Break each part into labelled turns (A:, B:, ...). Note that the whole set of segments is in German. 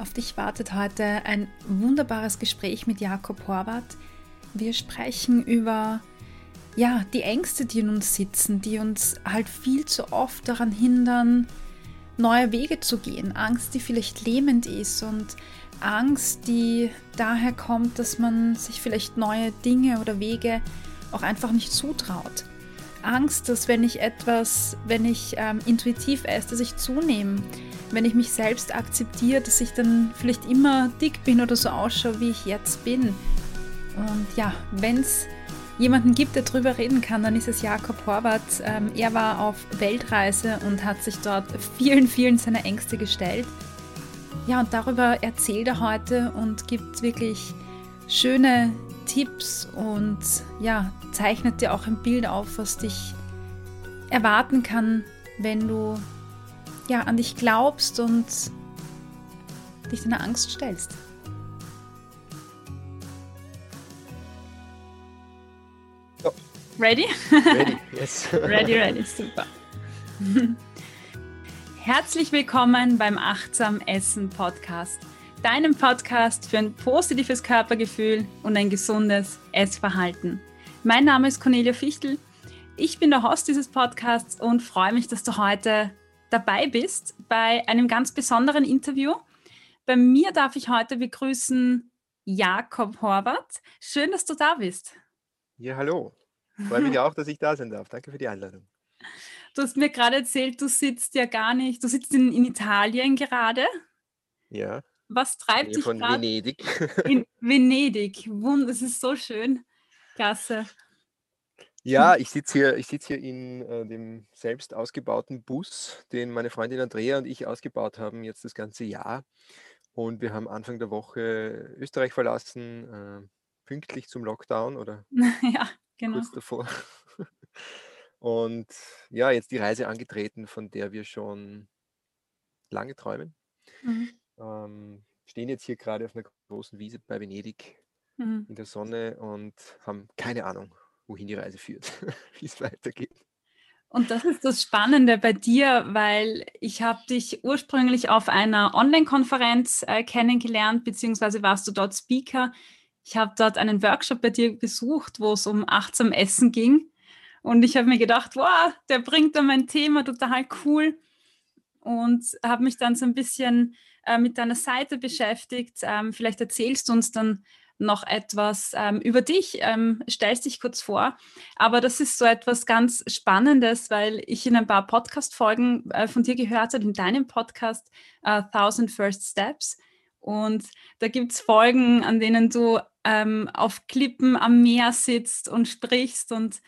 A: Auf dich wartet heute ein wunderbares Gespräch mit Jakob Horvath. Wir sprechen über ja, die Ängste, die in uns sitzen, die uns halt viel zu oft daran hindern, neue Wege zu gehen. Angst, die vielleicht lähmend ist und Angst, die daher kommt, dass man sich vielleicht neue Dinge oder Wege auch einfach nicht zutraut. Angst, dass wenn ich etwas, wenn ich ähm, intuitiv esse, dass ich zunehme wenn ich mich selbst akzeptiere, dass ich dann vielleicht immer dick bin oder so ausschaue, wie ich jetzt bin. Und ja, wenn es jemanden gibt, der darüber reden kann, dann ist es Jakob Horvath. Ähm, er war auf Weltreise und hat sich dort vielen, vielen seiner Ängste gestellt. Ja, und darüber erzählt er heute und gibt wirklich schöne Tipps und ja, zeichnet dir auch ein Bild auf, was dich erwarten kann, wenn du ja, an dich glaubst und dich deiner Angst stellst.
B: Ja.
A: Ready?
B: Ready, yes.
A: ready, ready, super. Herzlich willkommen beim Achtsam Essen Podcast, deinem Podcast für ein positives Körpergefühl und ein gesundes Essverhalten. Mein Name ist Cornelia Fichtel. Ich bin der Host dieses Podcasts und freue mich, dass du heute dabei bist bei einem ganz besonderen Interview. Bei mir darf ich heute begrüßen Jakob Horvath. Schön, dass du da bist.
B: Ja, hallo. Freue mich auch, dass ich da sein darf. Danke für die Einladung.
A: Du hast mir gerade erzählt, du sitzt ja gar nicht, du sitzt in, in Italien gerade.
B: Ja.
A: Was treibt dich
B: von? Venedig.
A: In Venedig. Wund, es ist so schön. Klasse.
B: Ja, ich sitze hier, ich sitz hier in äh, dem selbst ausgebauten Bus, den meine Freundin Andrea und ich ausgebaut haben, jetzt das ganze Jahr. Und wir haben Anfang der Woche Österreich verlassen, äh, pünktlich zum Lockdown oder
A: ja, genau.
B: kurz davor. Und ja, jetzt die Reise angetreten, von der wir schon lange träumen.
A: Mhm.
B: Ähm, stehen jetzt hier gerade auf einer großen Wiese bei Venedig
A: Mhm.
B: in der Sonne und haben keine Ahnung, wohin die Reise führt, wie es weitergeht.
A: Und das ist das Spannende bei dir, weil ich habe dich ursprünglich auf einer Online-Konferenz äh, kennengelernt, beziehungsweise warst du dort Speaker. Ich habe dort einen Workshop bei dir besucht, wo es um achtsam Essen ging. Und ich habe mir gedacht, wow, der bringt da mein Thema total cool. Und habe mich dann so ein bisschen äh, mit deiner Seite beschäftigt. Ähm, vielleicht erzählst du uns dann noch etwas ähm, über dich, ähm, stellst dich kurz vor. Aber das ist so etwas ganz Spannendes, weil ich in ein paar Podcast-Folgen äh, von dir gehört habe, in deinem Podcast äh, Thousand First Steps. Und da gibt es Folgen, an denen du ähm, auf Klippen am Meer sitzt und sprichst. Und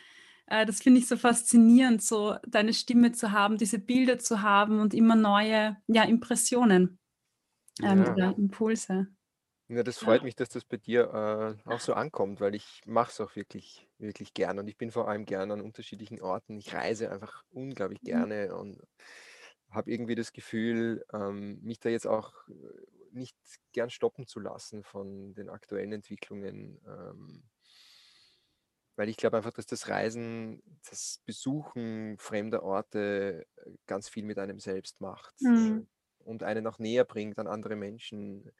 A: äh, das finde ich so faszinierend, so deine Stimme zu haben, diese Bilder zu haben und immer neue ja, Impressionen ähm,
B: Ja.
A: oder Impulse.
B: Ja, das
A: Ja.
B: freut mich, dass das bei dir äh, auch so ankommt, weil ich mache es auch wirklich, wirklich gern und ich bin vor allem gern an unterschiedlichen Orten. Ich reise einfach unglaublich
A: Mhm.
B: gerne und habe irgendwie das Gefühl, ähm, mich da jetzt auch äh, nicht gern stoppen zu lassen von den aktuellen Entwicklungen, ähm, weil ich glaube einfach, dass das Reisen, das Besuchen fremder Orte äh, ganz viel mit einem selbst macht äh,
A: Mhm.
B: und einen auch näher bringt an andere Menschen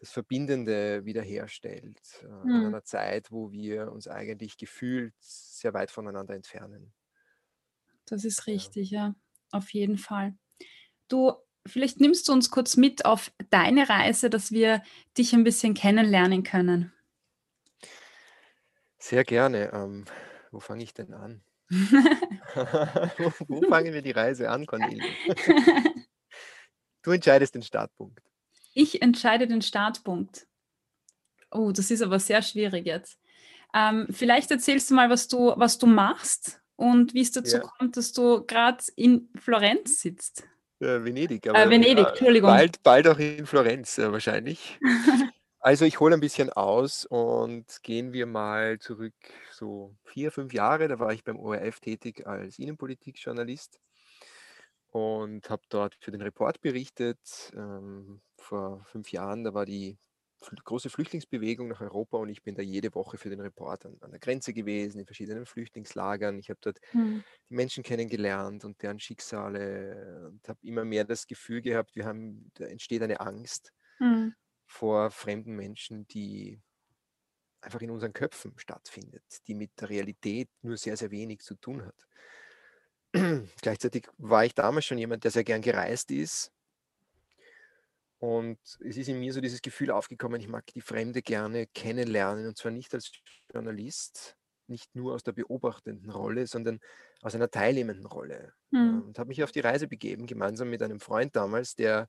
B: das Verbindende wiederherstellt äh, in
A: Mhm.
B: einer Zeit, wo wir uns eigentlich gefühlt sehr weit voneinander entfernen.
A: Das ist
B: Ja.
A: richtig, ja, auf jeden Fall. Du, vielleicht nimmst du uns kurz mit auf deine Reise, dass wir dich ein bisschen kennenlernen können.
B: Sehr gerne. Ähm, wo fange ich denn an? wo, wo fangen wir die Reise an, Cornelia? Du entscheidest den Startpunkt.
A: Ich entscheide den Startpunkt. Oh, das ist aber sehr schwierig jetzt. Ähm, vielleicht erzählst du mal, was du, was du machst und wie es dazu
B: Ja.
A: kommt, dass du gerade in Florenz sitzt.
B: Äh, Venedig,
A: Äh,
B: aber
A: Venedig,
B: ja,
A: Entschuldigung.
B: bald, bald auch in Florenz äh, wahrscheinlich. Also ich hole ein bisschen aus und gehen wir mal zurück so vier, fünf Jahre. Da war ich beim ORF tätig als Innenpolitikjournalist und habe dort für den Report berichtet. Ähm, vor fünf Jahren, da war die große Flüchtlingsbewegung nach Europa und ich bin da jede Woche für den Report an, an der Grenze gewesen, in verschiedenen Flüchtlingslagern. Ich habe dort
A: Hm.
B: die Menschen kennengelernt und deren Schicksale und habe immer mehr das Gefühl gehabt, wir haben, da entsteht eine Angst mhm. vor fremden Menschen, die einfach in unseren Köpfen stattfindet, die mit der Realität nur sehr, sehr wenig zu tun hat. Gleichzeitig war ich damals schon jemand, der sehr gern gereist ist. Und es ist in mir so dieses Gefühl aufgekommen, ich mag die Fremde gerne kennenlernen. Und zwar nicht als Journalist, nicht nur aus der beobachtenden Rolle, sondern aus einer teilnehmenden Rolle. Mhm. Und habe mich auf die Reise begeben, gemeinsam mit einem Freund damals, der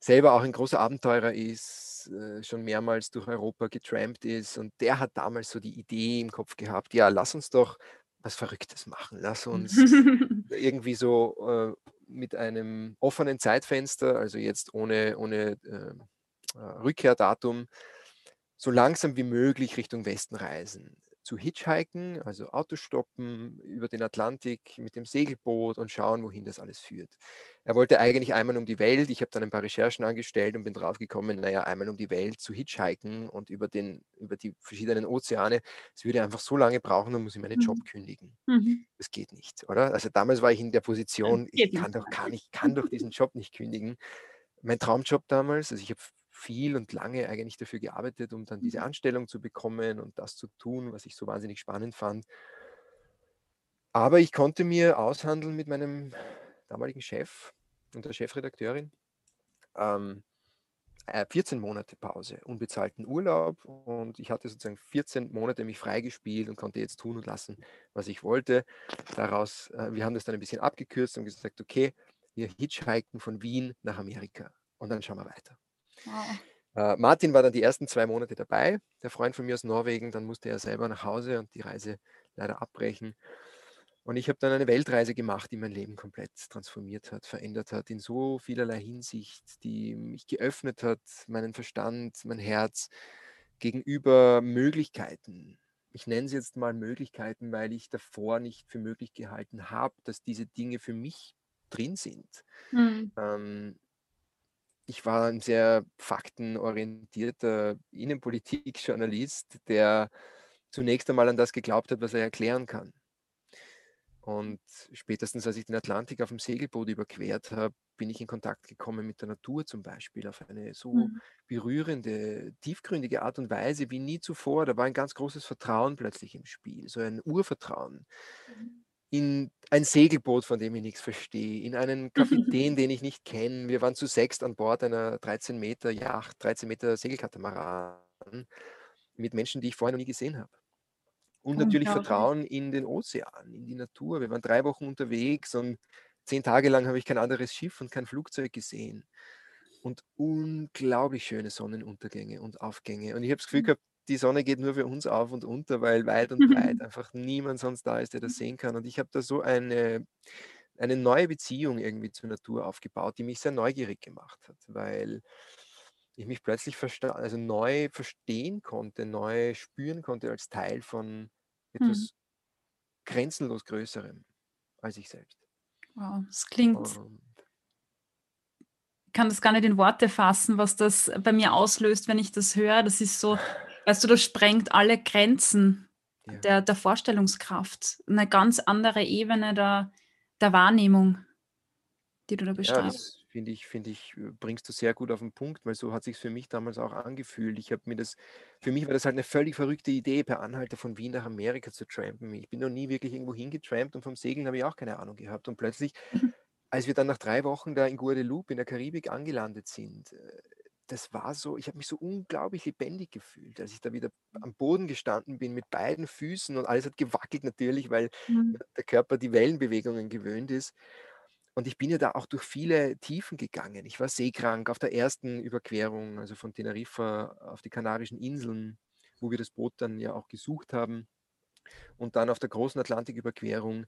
B: selber auch ein großer Abenteurer ist, äh, schon mehrmals durch Europa getrampt ist. Und der hat damals so die Idee im Kopf gehabt, ja, lass uns doch was Verrücktes machen. Lass uns irgendwie so äh, mit einem offenen Zeitfenster, also jetzt ohne, ohne ähm, äh, Rückkehrdatum, so langsam wie möglich Richtung Westen reisen zu hitchhiken, also Auto stoppen, über den Atlantik mit dem Segelboot und schauen, wohin das alles führt. Er wollte eigentlich einmal um die Welt. Ich habe dann ein paar Recherchen angestellt und bin draufgekommen, naja, einmal um die Welt zu hitchhiken und über, den, über die verschiedenen Ozeane. Es würde einfach so lange brauchen, dann muss ich meinen Job mhm. kündigen. Mhm. Das geht nicht, oder? Also damals war ich in der Position, ich kann doch, kann, ich kann doch diesen Job nicht kündigen. Mein Traumjob damals, also ich habe viel und lange eigentlich dafür gearbeitet, um dann diese mhm. Anstellung zu bekommen und das zu tun, was ich so wahnsinnig spannend fand. Aber ich konnte mir aushandeln mit meinem damaligen Chef und der Chefredakteurin ähm, 14 äh, Monate Pause, unbezahlten Urlaub und ich hatte sozusagen 14 Monate mich freigespielt und konnte jetzt tun und lassen, was ich wollte. Daraus, äh, wir haben das dann ein bisschen abgekürzt und gesagt, okay, wir hitchhiken von Wien nach Amerika und dann schauen wir weiter. Wow. Äh, Martin war dann die ersten zwei Monate dabei, der Freund von mir aus Norwegen. Dann musste er selber nach Hause und die Reise leider abbrechen. Und ich habe dann eine Weltreise gemacht, die mein Leben komplett transformiert hat, verändert hat, in so vielerlei Hinsicht, die mich geöffnet hat, meinen Verstand, mein Herz gegenüber Möglichkeiten. Ich nenne es jetzt mal Möglichkeiten, weil ich davor nicht für möglich gehalten habe, dass diese Dinge für mich drin sind. Mhm. Ähm, ich war ein sehr faktenorientierter Innenpolitikjournalist, der zunächst einmal an das geglaubt hat, was er erklären kann. Und spätestens als ich den Atlantik auf dem Segelboot überquert habe, bin ich in Kontakt gekommen mit der Natur zum Beispiel auf eine so mhm. berührende, tiefgründige Art und Weise wie nie zuvor. Da war ein ganz großes Vertrauen plötzlich im Spiel, so ein Urvertrauen. Mhm in ein Segelboot, von dem ich nichts verstehe, in einen Kapitän, den ich nicht kenne. Wir waren zu sechst an Bord einer 13 Meter Yacht, 13 Meter Segelkatamaran mit Menschen, die ich vorher noch nie gesehen habe. Und natürlich Vertrauen in den Ozean, in die Natur. Wir waren drei Wochen unterwegs und zehn Tage lang habe ich kein anderes Schiff und kein Flugzeug gesehen. Und unglaublich schöne Sonnenuntergänge und Aufgänge. Und ich habe das Gefühl mhm. gehabt, die Sonne geht nur für uns auf und unter, weil weit und breit einfach niemand sonst da ist, der das sehen kann. Und ich habe da so eine, eine neue Beziehung irgendwie zur Natur aufgebaut, die mich sehr neugierig gemacht hat, weil ich mich plötzlich also neu verstehen konnte, neu spüren konnte als Teil von etwas hm. grenzenlos Größerem als ich selbst.
A: Wow, das klingt. Und ich kann das gar nicht in Worte fassen, was das bei mir auslöst, wenn ich das höre. Das ist so, Weißt du, das sprengt alle Grenzen ja. der, der Vorstellungskraft. Eine ganz andere Ebene der, der Wahrnehmung, die du da beschreibst.
B: Ja, finde ich, finde ich, äh, bringst du sehr gut auf den Punkt, weil so hat sich für mich damals auch angefühlt. Ich habe mir das, für mich war das halt eine völlig verrückte Idee, per Anhalter von Wien nach Amerika zu trampen. Ich bin noch nie wirklich irgendwo hingetrampt und vom Segeln habe ich auch keine Ahnung gehabt. Und plötzlich, als wir dann nach drei Wochen da in Guadeloupe in der Karibik angelandet sind, äh, das war so, ich habe mich so unglaublich lebendig gefühlt, als ich da wieder am Boden gestanden bin mit beiden Füßen und alles hat gewackelt natürlich, weil mhm. der Körper die Wellenbewegungen gewöhnt ist. Und ich bin ja da auch durch viele Tiefen gegangen. Ich war seekrank auf der ersten Überquerung, also von Teneriffa auf die Kanarischen Inseln, wo wir das Boot dann ja auch gesucht haben. Und dann auf der großen Atlantiküberquerung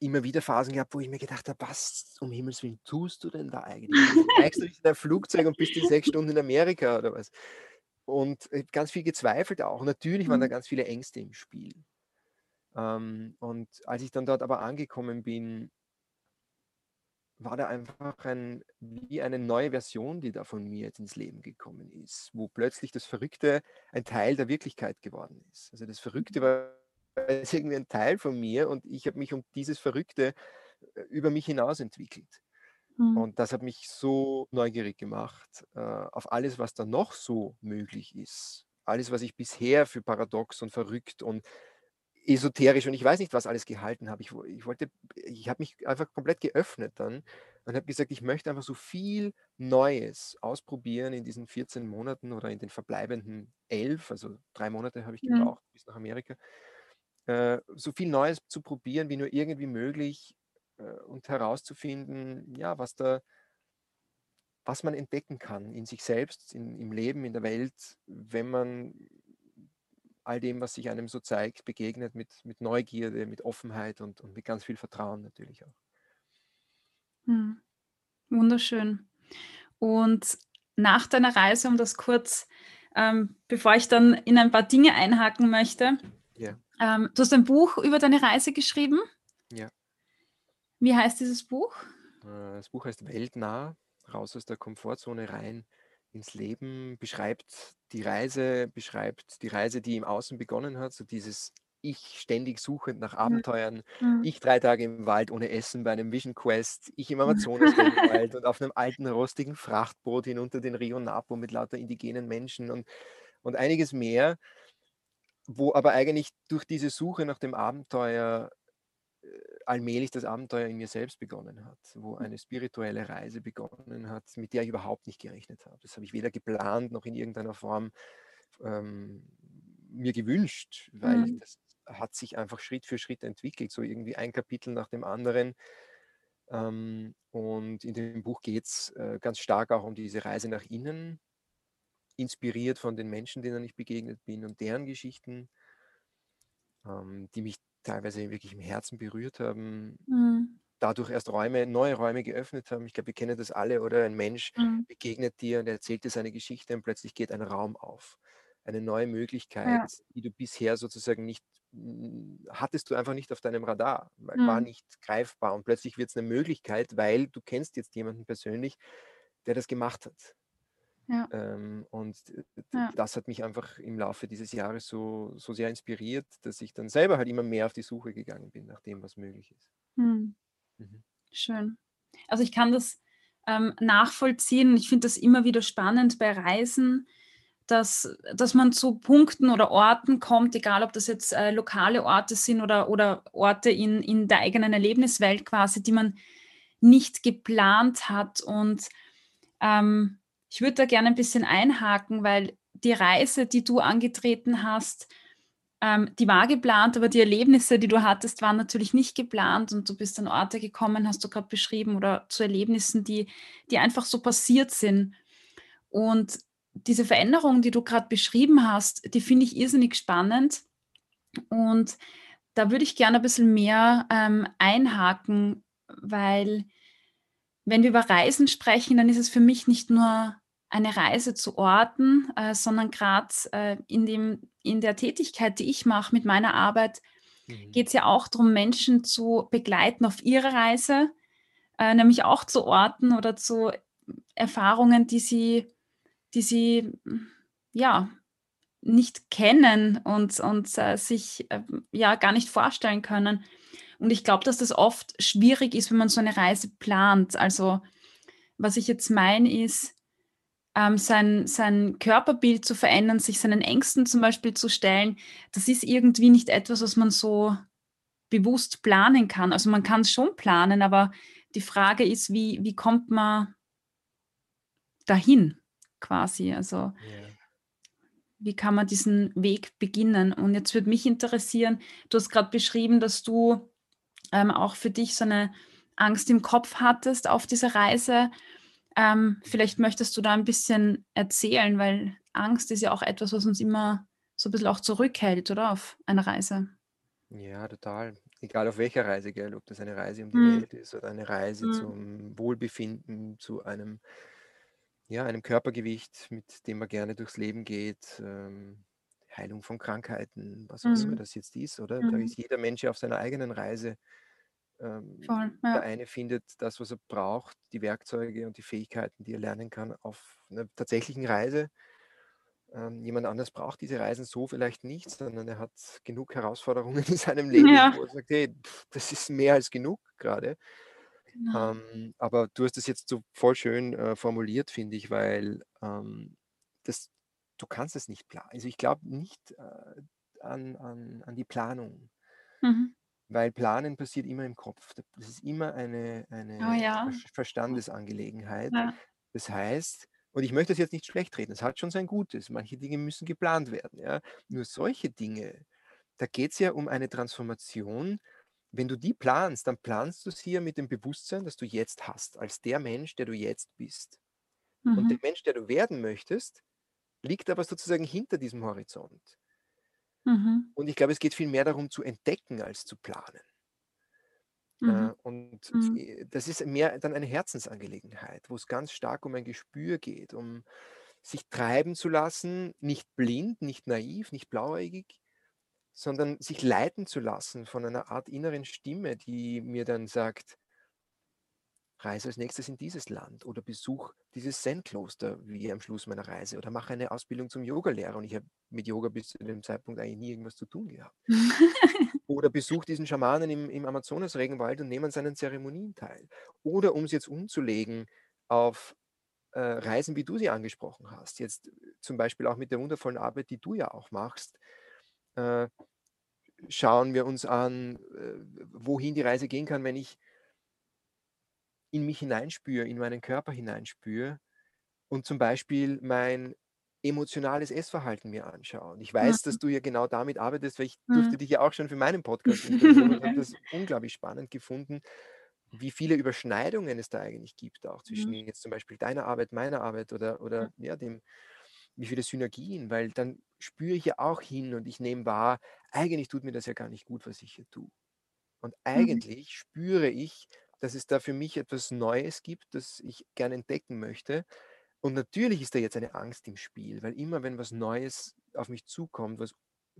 B: immer wieder Phasen gehabt, wo ich mir gedacht habe, was um Himmels Willen tust du denn da eigentlich? Steigst du in ein Flugzeug und bist in sechs Stunden in Amerika oder was? Und ganz viel gezweifelt auch. Natürlich waren da mhm. ganz viele Ängste im Spiel. Ähm, und als ich dann dort aber angekommen bin, war da einfach ein, wie eine neue Version, die da von mir jetzt ins Leben gekommen ist, wo plötzlich das Verrückte ein Teil der Wirklichkeit geworden ist. Also das Verrückte mhm. war ist irgendwie ein Teil von mir und ich habe mich um dieses Verrückte äh, über mich hinaus entwickelt. Mhm. Und das hat mich so neugierig gemacht äh, auf alles, was da noch so möglich ist. Alles, was ich bisher für paradox und verrückt und esoterisch und ich weiß nicht, was alles gehalten habe. Ich, ich wollte, ich habe mich einfach komplett geöffnet dann und habe gesagt, ich möchte einfach so viel Neues ausprobieren in diesen 14 Monaten oder in den verbleibenden elf, also drei Monate habe ich
A: Mhm.
B: gebraucht bis nach Amerika, äh, so viel Neues zu probieren, wie nur irgendwie möglich äh, und herauszufinden, ja, was da, was man entdecken kann in sich selbst, in, im Leben, in der Welt, wenn man all dem, was sich einem so zeigt, begegnet mit, mit Neugierde, mit Offenheit und, und mit ganz viel Vertrauen natürlich auch.
A: Mhm. Wunderschön. Und nach deiner Reise, um das kurz, ähm, bevor ich dann in ein paar Dinge einhaken möchte,
B: Ja,
A: ähm, du hast ein Buch über deine Reise geschrieben.
B: ja.
A: Wie heißt dieses Buch?
B: Äh, Das Buch heißt Weltnah, raus aus der Komfortzone rein ins Leben, beschreibt die Reise, beschreibt die Reise, die im Außen begonnen hat, so dieses Ich ständig suchend nach Abenteuern,
A: Mhm.
B: ich drei Tage im Wald ohne Essen bei einem Vision Quest, ich im Amazonas-Regenwald und auf einem alten rostigen Frachtboot hinunter den Rio Napo mit lauter indigenen Menschen und, und einiges mehr, wo aber eigentlich durch diese Suche nach dem Abenteuer äh, allmählich das Abenteuer in mir selbst begonnen hat, wo eine spirituelle Reise begonnen hat, mit der ich überhaupt nicht gerechnet habe. Das habe ich weder geplant noch in irgendeiner Form ähm, mir gewünscht, weil
A: Mhm.
B: das hat sich einfach Schritt für Schritt entwickelt, so irgendwie ein Kapitel nach dem anderen. Ähm, und in dem Buch geht es äh, ganz stark auch um diese Reise nach innen, inspiriert von den Menschen, denen ich begegnet bin und deren Geschichten, ähm, die mich teilweise wirklich im Herzen berührt haben,
A: Mhm.
B: dadurch erst Räume, neue Räume geöffnet haben. Ich glaube, wir kennen das alle, oder? Ein Mensch
A: Mhm.
B: begegnet dir und erzählt dir seine Geschichte und plötzlich geht ein Raum auf. Eine neue
A: Ja.
B: Möglichkeit, die du bisher sozusagen nicht, mm, hattest du einfach nicht auf deinem Radar, weil war
A: Mhm.
B: nicht greifbar und plötzlich wird es eine Möglichkeit, weil du kennst jetzt jemanden persönlich, der das gemacht hat.
A: Ja.
B: Ähm, und
A: Ja.
B: das hat mich einfach im Laufe dieses Jahres so, so sehr inspiriert, dass ich dann selber halt immer mehr auf die Suche gegangen bin nach dem, was möglich ist.
A: Mhm.
B: Mhm.
A: Schön. Also ich kann das ähm, nachvollziehen. Ich finde das immer wieder spannend bei Reisen, dass, dass man zu Punkten oder Orten kommt, egal ob das jetzt äh, lokale Orte sind oder, oder Orte in, in der eigenen Erlebniswelt quasi, die man nicht geplant hat. Und ähm, ich würde da gerne ein bisschen einhaken, weil die Reise, die du angetreten hast, ähm, die war geplant, aber die Erlebnisse, die du hattest, waren natürlich nicht geplant und du bist an Orte gekommen, hast du gerade beschrieben, oder zu Erlebnissen, die, die einfach so passiert sind. Und diese Veränderung, die du gerade beschrieben hast, die finde ich irrsinnig spannend. Und da würde ich gerne ein bisschen mehr ähm, einhaken, weil wenn wir über Reisen sprechen, dann ist es für mich nicht nur eine Reise zu Orten, äh, sondern gerade äh, in, dem, in der Tätigkeit, die ich mache mit meiner Arbeit,
B: Mhm.
A: geht es ja auch darum, Menschen zu begleiten auf ihrer Reise, äh, nämlich auch zu Orten oder zu Erfahrungen, die sie, die sie ja nicht kennen und, und äh, sich äh, ja gar nicht vorstellen können. Und ich glaube, dass das oft schwierig ist, wenn man so eine Reise plant. Also was ich jetzt meine ist, ähm, sein, sein Körperbild zu verändern, sich seinen Ängsten zum Beispiel zu stellen, das ist irgendwie nicht etwas, was man so bewusst planen kann. Also man kann es schon planen, aber die Frage ist, wie, wie kommt man dahin quasi? Also
B: Ja.
A: wie kann man diesen Weg beginnen? Und jetzt würde mich interessieren, du hast gerade beschrieben, dass du ähm, auch für dich so eine Angst im Kopf hattest auf dieser Reise. Ähm, vielleicht möchtest du da ein bisschen erzählen, weil Angst ist ja auch etwas, was uns immer so ein bisschen auch zurückhält, oder auf einer Reise.
B: Ja, total. Egal auf welcher Reise, gell, ob das eine Reise um die
A: Mhm.
B: Welt ist oder eine Reise
A: Mhm.
B: zum Wohlbefinden, zu einem, ja, einem Körpergewicht, mit dem man gerne durchs Leben geht, ähm, Heilung von Krankheiten, was auch immer
A: Mhm.
B: das jetzt ist, oder? Da
A: Mhm.
B: ist jeder Mensch auf seiner eigenen Reise. Ähm,
A: Voll,
B: der
A: ja.
B: eine findet das, was er braucht, die Werkzeuge und die Fähigkeiten, die er lernen kann, auf einer tatsächlichen Reise. Ähm, jemand anders braucht diese Reisen so vielleicht nicht, sondern er hat genug Herausforderungen in seinem Leben,
A: Ja.
B: wo er sagt, hey, pff, das ist mehr als genug gerade. Genau. Ähm, aber du hast das jetzt so voll schön äh, formuliert, finde ich, weil ähm, das, du kannst es nicht planen. Also ich glaube nicht äh, an, an, an die Planung. Mhm. Weil Planen passiert immer im Kopf. Das ist immer eine, eine
A: oh ja.
B: Verstandesangelegenheit. Ja. Das heißt, und ich möchte das jetzt nicht schlecht reden, es hat schon sein Gutes. Manche Dinge müssen geplant werden. Ja? Nur solche Dinge, da geht es ja um eine Transformation. Wenn du die planst, dann planst du es hier mit dem Bewusstsein, das du jetzt hast, als der Mensch, der du jetzt bist. Mhm. Und der Mensch, der du werden möchtest, liegt aber sozusagen hinter diesem Horizont. Mhm. Und ich glaube, es geht viel mehr darum zu entdecken als zu planen. Äh, mhm. und mhm. das ist mehr dann eine Herzensangelegenheit, wo es ganz stark um ein Gespür geht, um sich treiben zu lassen, nicht blind, nicht naiv, nicht blauäugig, sondern sich leiten zu lassen von einer Art inneren Stimme, die mir dann sagt, reise als nächstes in dieses Land oder besuch dieses Zen-Kloster wie am Schluss meiner Reise oder mache eine Ausbildung zum Yogalehrer und ich habe mit Yoga bis zu dem Zeitpunkt eigentlich nie irgendwas zu tun gehabt. oder besuch diesen Schamanen im, im Amazonas-Regenwald und nehme an seinen Zeremonien teil. Oder um es jetzt umzulegen auf äh, Reisen, wie du sie angesprochen hast, jetzt zum Beispiel auch mit der wundervollen Arbeit, die du ja auch machst, äh, schauen wir uns an, äh, wohin die Reise gehen kann, wenn ich in mich hineinspüre, in meinen Körper hineinspüre und zum Beispiel mein emotionales Essverhalten mir anschaue. Und ich weiß, dass mhm. du ja genau damit arbeitest, weil ich durfte mhm. dich ja auch schon für meinen Podcast interviewen und habe das unglaublich spannend gefunden, wie viele Überschneidungen es da eigentlich gibt, auch zwischen mhm. jetzt zum Beispiel deiner Arbeit, meiner Arbeit oder, oder ja, dem, wie viele Synergien, weil dann spüre ich ja auch hin und ich nehme wahr, eigentlich tut mir das ja gar nicht gut, was ich hier tue. Und eigentlich spüre ich, dass es da für mich etwas Neues gibt, das ich gerne entdecken möchte. Und natürlich ist da jetzt eine Angst im Spiel, weil immer wenn was Neues auf mich zukommt, was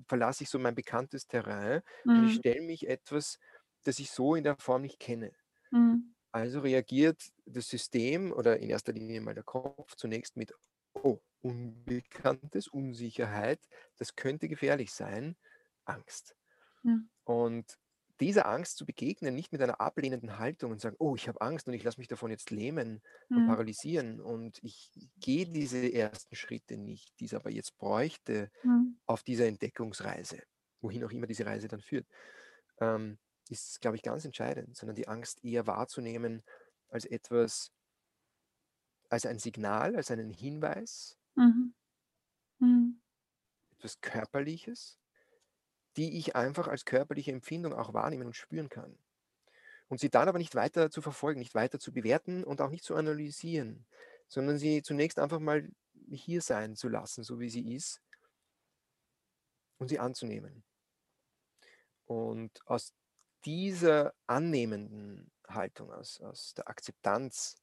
B: verlasse ich so mein bekanntes Terrain mhm. und ich mhm. stelle mich etwas, das ich so in der Form nicht kenne. Mhm. Also reagiert das System oder in erster Linie mal der Kopf zunächst mit, oh, Unbekanntes, Unsicherheit, das könnte gefährlich sein, Angst. Mhm. Und dieser Angst zu begegnen, nicht mit einer ablehnenden Haltung und sagen, oh, ich habe Angst und ich lasse mich davon jetzt lähmen und mhm. paralysieren und ich gehe diese ersten Schritte nicht, die es aber jetzt bräuchte mhm. auf dieser Entdeckungsreise, wohin auch immer diese Reise dann führt, ähm, ist, glaube ich, ganz entscheidend, sondern die Angst eher wahrzunehmen als etwas, als ein Signal, als einen Hinweis, mhm. mhm. etwas Körperliches, die ich einfach als körperliche Empfindung auch wahrnehmen und spüren kann. Und sie dann aber nicht weiter zu verfolgen, nicht weiter zu bewerten und auch nicht zu analysieren, sondern sie zunächst einfach mal hier sein zu lassen, so wie sie ist, und sie anzunehmen. Und aus dieser annehmenden Haltung, aus, aus der Akzeptanz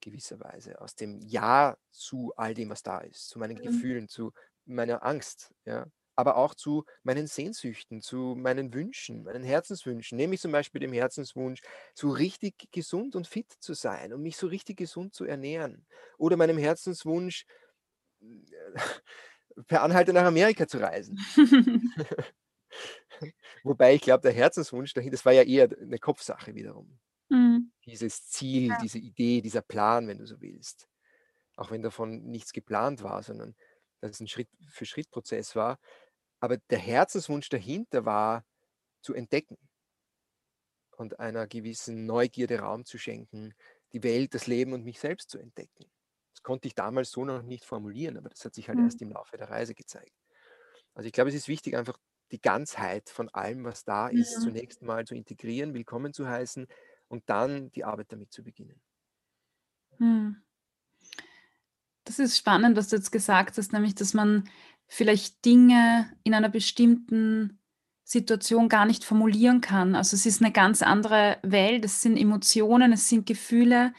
B: gewisserweise, aus dem Ja zu all dem, was da ist, zu meinen mhm. Gefühlen, zu meiner Angst, ja, aber auch zu meinen Sehnsüchten, zu meinen Wünschen, meinen Herzenswünschen. Nehme ich zum Beispiel dem Herzenswunsch, so richtig gesund und fit zu sein und mich so richtig gesund zu ernähren. Oder meinem Herzenswunsch, per Anhalter nach Amerika zu reisen. Wobei ich glaube, der Herzenswunsch dahin, das war ja eher eine Kopfsache wiederum. Mhm. Dieses Ziel, ja. diese Idee, dieser Plan, wenn du so willst. Auch wenn davon nichts geplant war, sondern dass es ein Schritt-für-Schritt-Prozess war. Aber der Herzenswunsch dahinter war, zu entdecken und einer gewissen Neugierde Raum zu schenken, die Welt, das Leben und mich selbst zu entdecken. Das konnte ich damals so noch nicht formulieren, aber das hat sich halt mhm. erst im Laufe der Reise gezeigt. Also ich glaube, es ist wichtig, einfach die Ganzheit von allem, was da ist, ja. zunächst mal zu integrieren, willkommen zu heißen und dann die Arbeit damit zu beginnen.
A: Hm. Das ist spannend, was du jetzt gesagt hast, nämlich, dass man vielleicht Dinge in einer bestimmten Situation gar nicht formulieren kann. Also es ist eine ganz andere Welt, es sind Emotionen, es sind Gefühle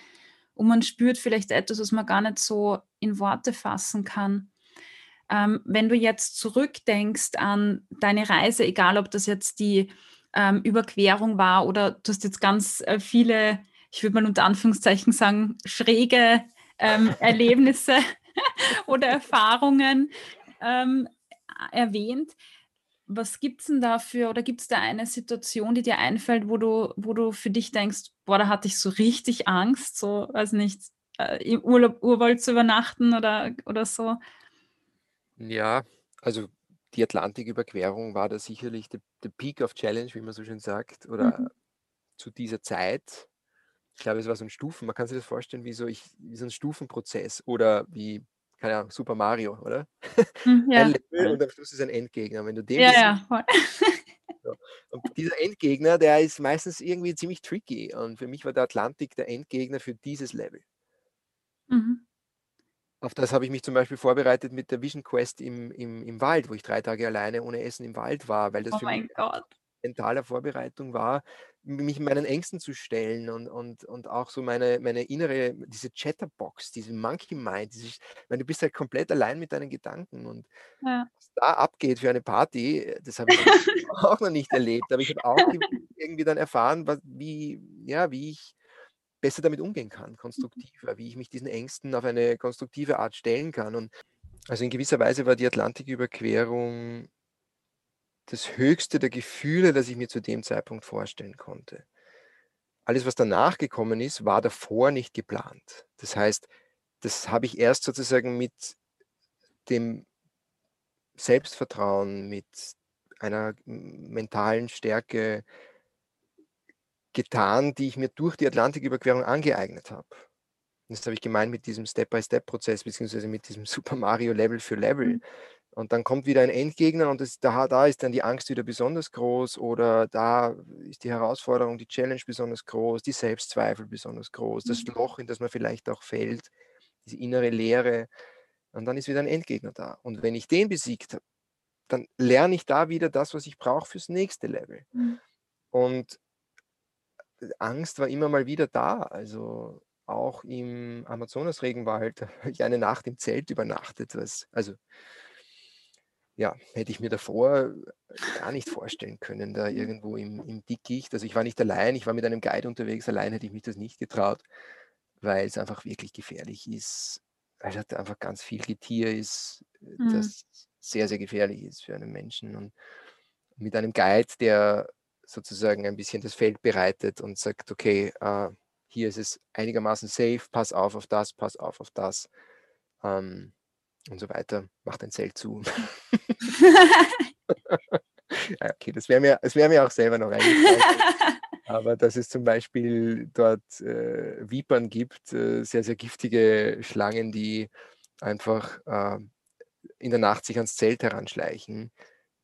A: und man spürt vielleicht etwas, was man gar nicht so in Worte fassen kann. Ähm, wenn du jetzt zurückdenkst an deine Reise, egal ob das jetzt die ähm, Überquerung war oder du hast jetzt ganz äh, viele, ich würde mal unter Anführungszeichen sagen, schräge ähm, Erlebnisse oder Erfahrungen ähm, erwähnt. was gibt es denn dafür oder gibt es da eine Situation, die dir einfällt, wo du, wo du für dich denkst, boah, da hatte ich so richtig Angst, so, weiß nicht, äh, im Urlaub, Urwald zu übernachten oder, oder so?
B: Ja, also die Atlantiküberquerung war da sicherlich der Peak of Challenge, wie man so schön sagt, oder
A: Mhm.
B: zu dieser Zeit. Ich glaube, es war so ein Stufen, man kann sich das vorstellen wie so, ich, wie so ein Stufenprozess oder wie, keine Ahnung, Super Mario, oder?
A: Hm,
B: Ein
A: ja,
B: Level
A: voll.
B: und am Schluss ist ein Endgegner. Wenn du den
A: Ja,
B: besiegst,
A: ja,
B: so. Und dieser Endgegner, der ist meistens irgendwie ziemlich tricky. Und für mich war der Atlantik der Endgegner für dieses Level.
A: Mhm.
B: Auf das habe ich mich zum Beispiel vorbereitet mit der Vision Quest im, im, im Wald, wo ich drei Tage alleine ohne Essen im Wald war, weil das
A: Oh
B: für mich
A: Gott.
B: mentaler Vorbereitung war, mich meinen Ängsten zu stellen und, und, und auch so meine, meine innere, diese Chatterbox, diese Monkey Mind, diese, meine, du bist halt komplett allein mit deinen Gedanken und
A: Ja.
B: was da abgeht für eine Party, das habe ich auch noch nicht erlebt, aber ich habe auch irgendwie dann erfahren, was, wie, ja, wie ich besser damit umgehen kann, konstruktiver, wie ich mich diesen Ängsten auf eine konstruktive Art stellen kann. Und also in gewisser Weise war die Atlantiküberquerung das höchste der Gefühle, das ich mir zu dem Zeitpunkt vorstellen konnte. Alles, was danach gekommen ist, war davor nicht geplant. Das heißt, das habe ich erst sozusagen mit dem Selbstvertrauen, mit einer mentalen Stärke getan, die ich mir durch die Atlantiküberquerung angeeignet habe. Das habe ich gemeint mit diesem Step-by-Step-Prozess, beziehungsweise mit diesem Super Mario Level für Level. Und dann kommt wieder ein Endgegner und das, da, da ist dann die Angst wieder besonders groß oder da ist die Herausforderung, die Challenge besonders groß, die Selbstzweifel besonders groß, das
A: Mhm.
B: Loch, in das man vielleicht auch fällt, diese innere Leere. Und dann ist wieder ein Endgegner da. Und wenn ich den besiegt habe, dann lerne ich da wieder das, was ich brauche fürs nächste Level.
A: Mhm.
B: Und Angst war immer mal wieder da. Also auch im Amazonas-Regenwald habe ich eine Nacht im Zelt übernachtet. Was, also ja, hätte ich mir davor gar nicht vorstellen können, da irgendwo im, im Dickicht. Also ich war nicht allein, ich war mit einem Guide unterwegs, allein hätte ich mich das nicht getraut, weil es einfach wirklich gefährlich ist. Weil es einfach ganz viel Getier ist,
A: Mhm.
B: das sehr, sehr gefährlich ist für einen Menschen. Und mit einem Guide, der sozusagen ein bisschen das Feld bereitet und sagt, okay, äh, hier ist es einigermaßen safe, pass auf auf das, pass auf auf das ähm, und so weiter, macht ein Zelt zu. ja, okay, das wäre mir, das wär mir auch selber noch eingefallen. Aber dass es zum Beispiel dort äh, Vipern gibt, äh, sehr, sehr giftige Schlangen, die einfach äh, in der Nacht sich ans Zelt heranschleichen.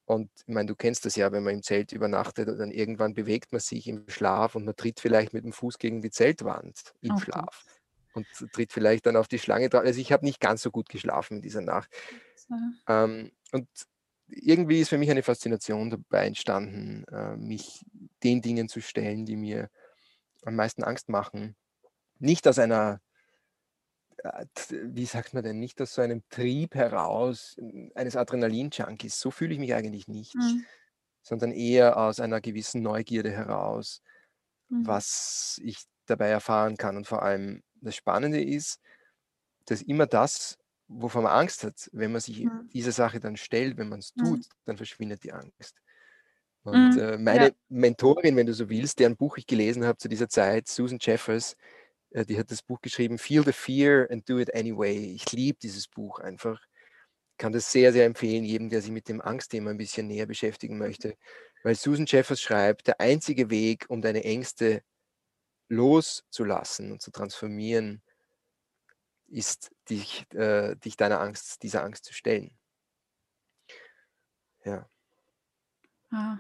B: Und ich meine, du kennst das ja, wenn man im Zelt übernachtet, dann irgendwann bewegt man sich im Schlaf und man tritt vielleicht mit dem Fuß gegen die Zeltwand im
A: Oh Gott.
B: Schlaf und tritt vielleicht dann auf die Schlange drauf. Also ich habe nicht ganz so gut geschlafen in dieser Nacht. Ähm, und irgendwie ist für mich eine Faszination dabei entstanden, äh, mich den Dingen zu stellen, die mir am meisten Angst machen. Nicht aus einer, äh, wie sagt man denn, nicht aus so einem Trieb heraus äh, eines Adrenalin-Junkies. So fühle ich mich eigentlich nicht,
A: Mhm.
B: sondern eher aus einer gewissen Neugierde heraus,
A: Mhm.
B: was ich dabei erfahren kann. Und vor allem das Spannende ist, dass immer das, wovon man Angst hat, wenn man sich
A: Mhm.
B: dieser Sache dann stellt, wenn man es
A: Mhm.
B: tut, dann verschwindet die Angst. Und
A: Mhm.
B: äh,
A: Ja.
B: meine Mentorin, wenn du so willst, deren Buch ich gelesen habe zu dieser Zeit, Susan Jeffers, äh, die hat das Buch geschrieben, Feel the Fear and Do It Anyway. Ich liebe dieses Buch einfach. Kann das sehr, sehr empfehlen, jedem, der sich mit dem Angstthema ein bisschen näher beschäftigen möchte. Weil Susan Jeffers schreibt, der einzige Weg, um deine Ängste loszulassen und zu transformieren, ist, dich, äh, dich deiner Angst, dieser Angst zu stellen. Ja.
A: Ah.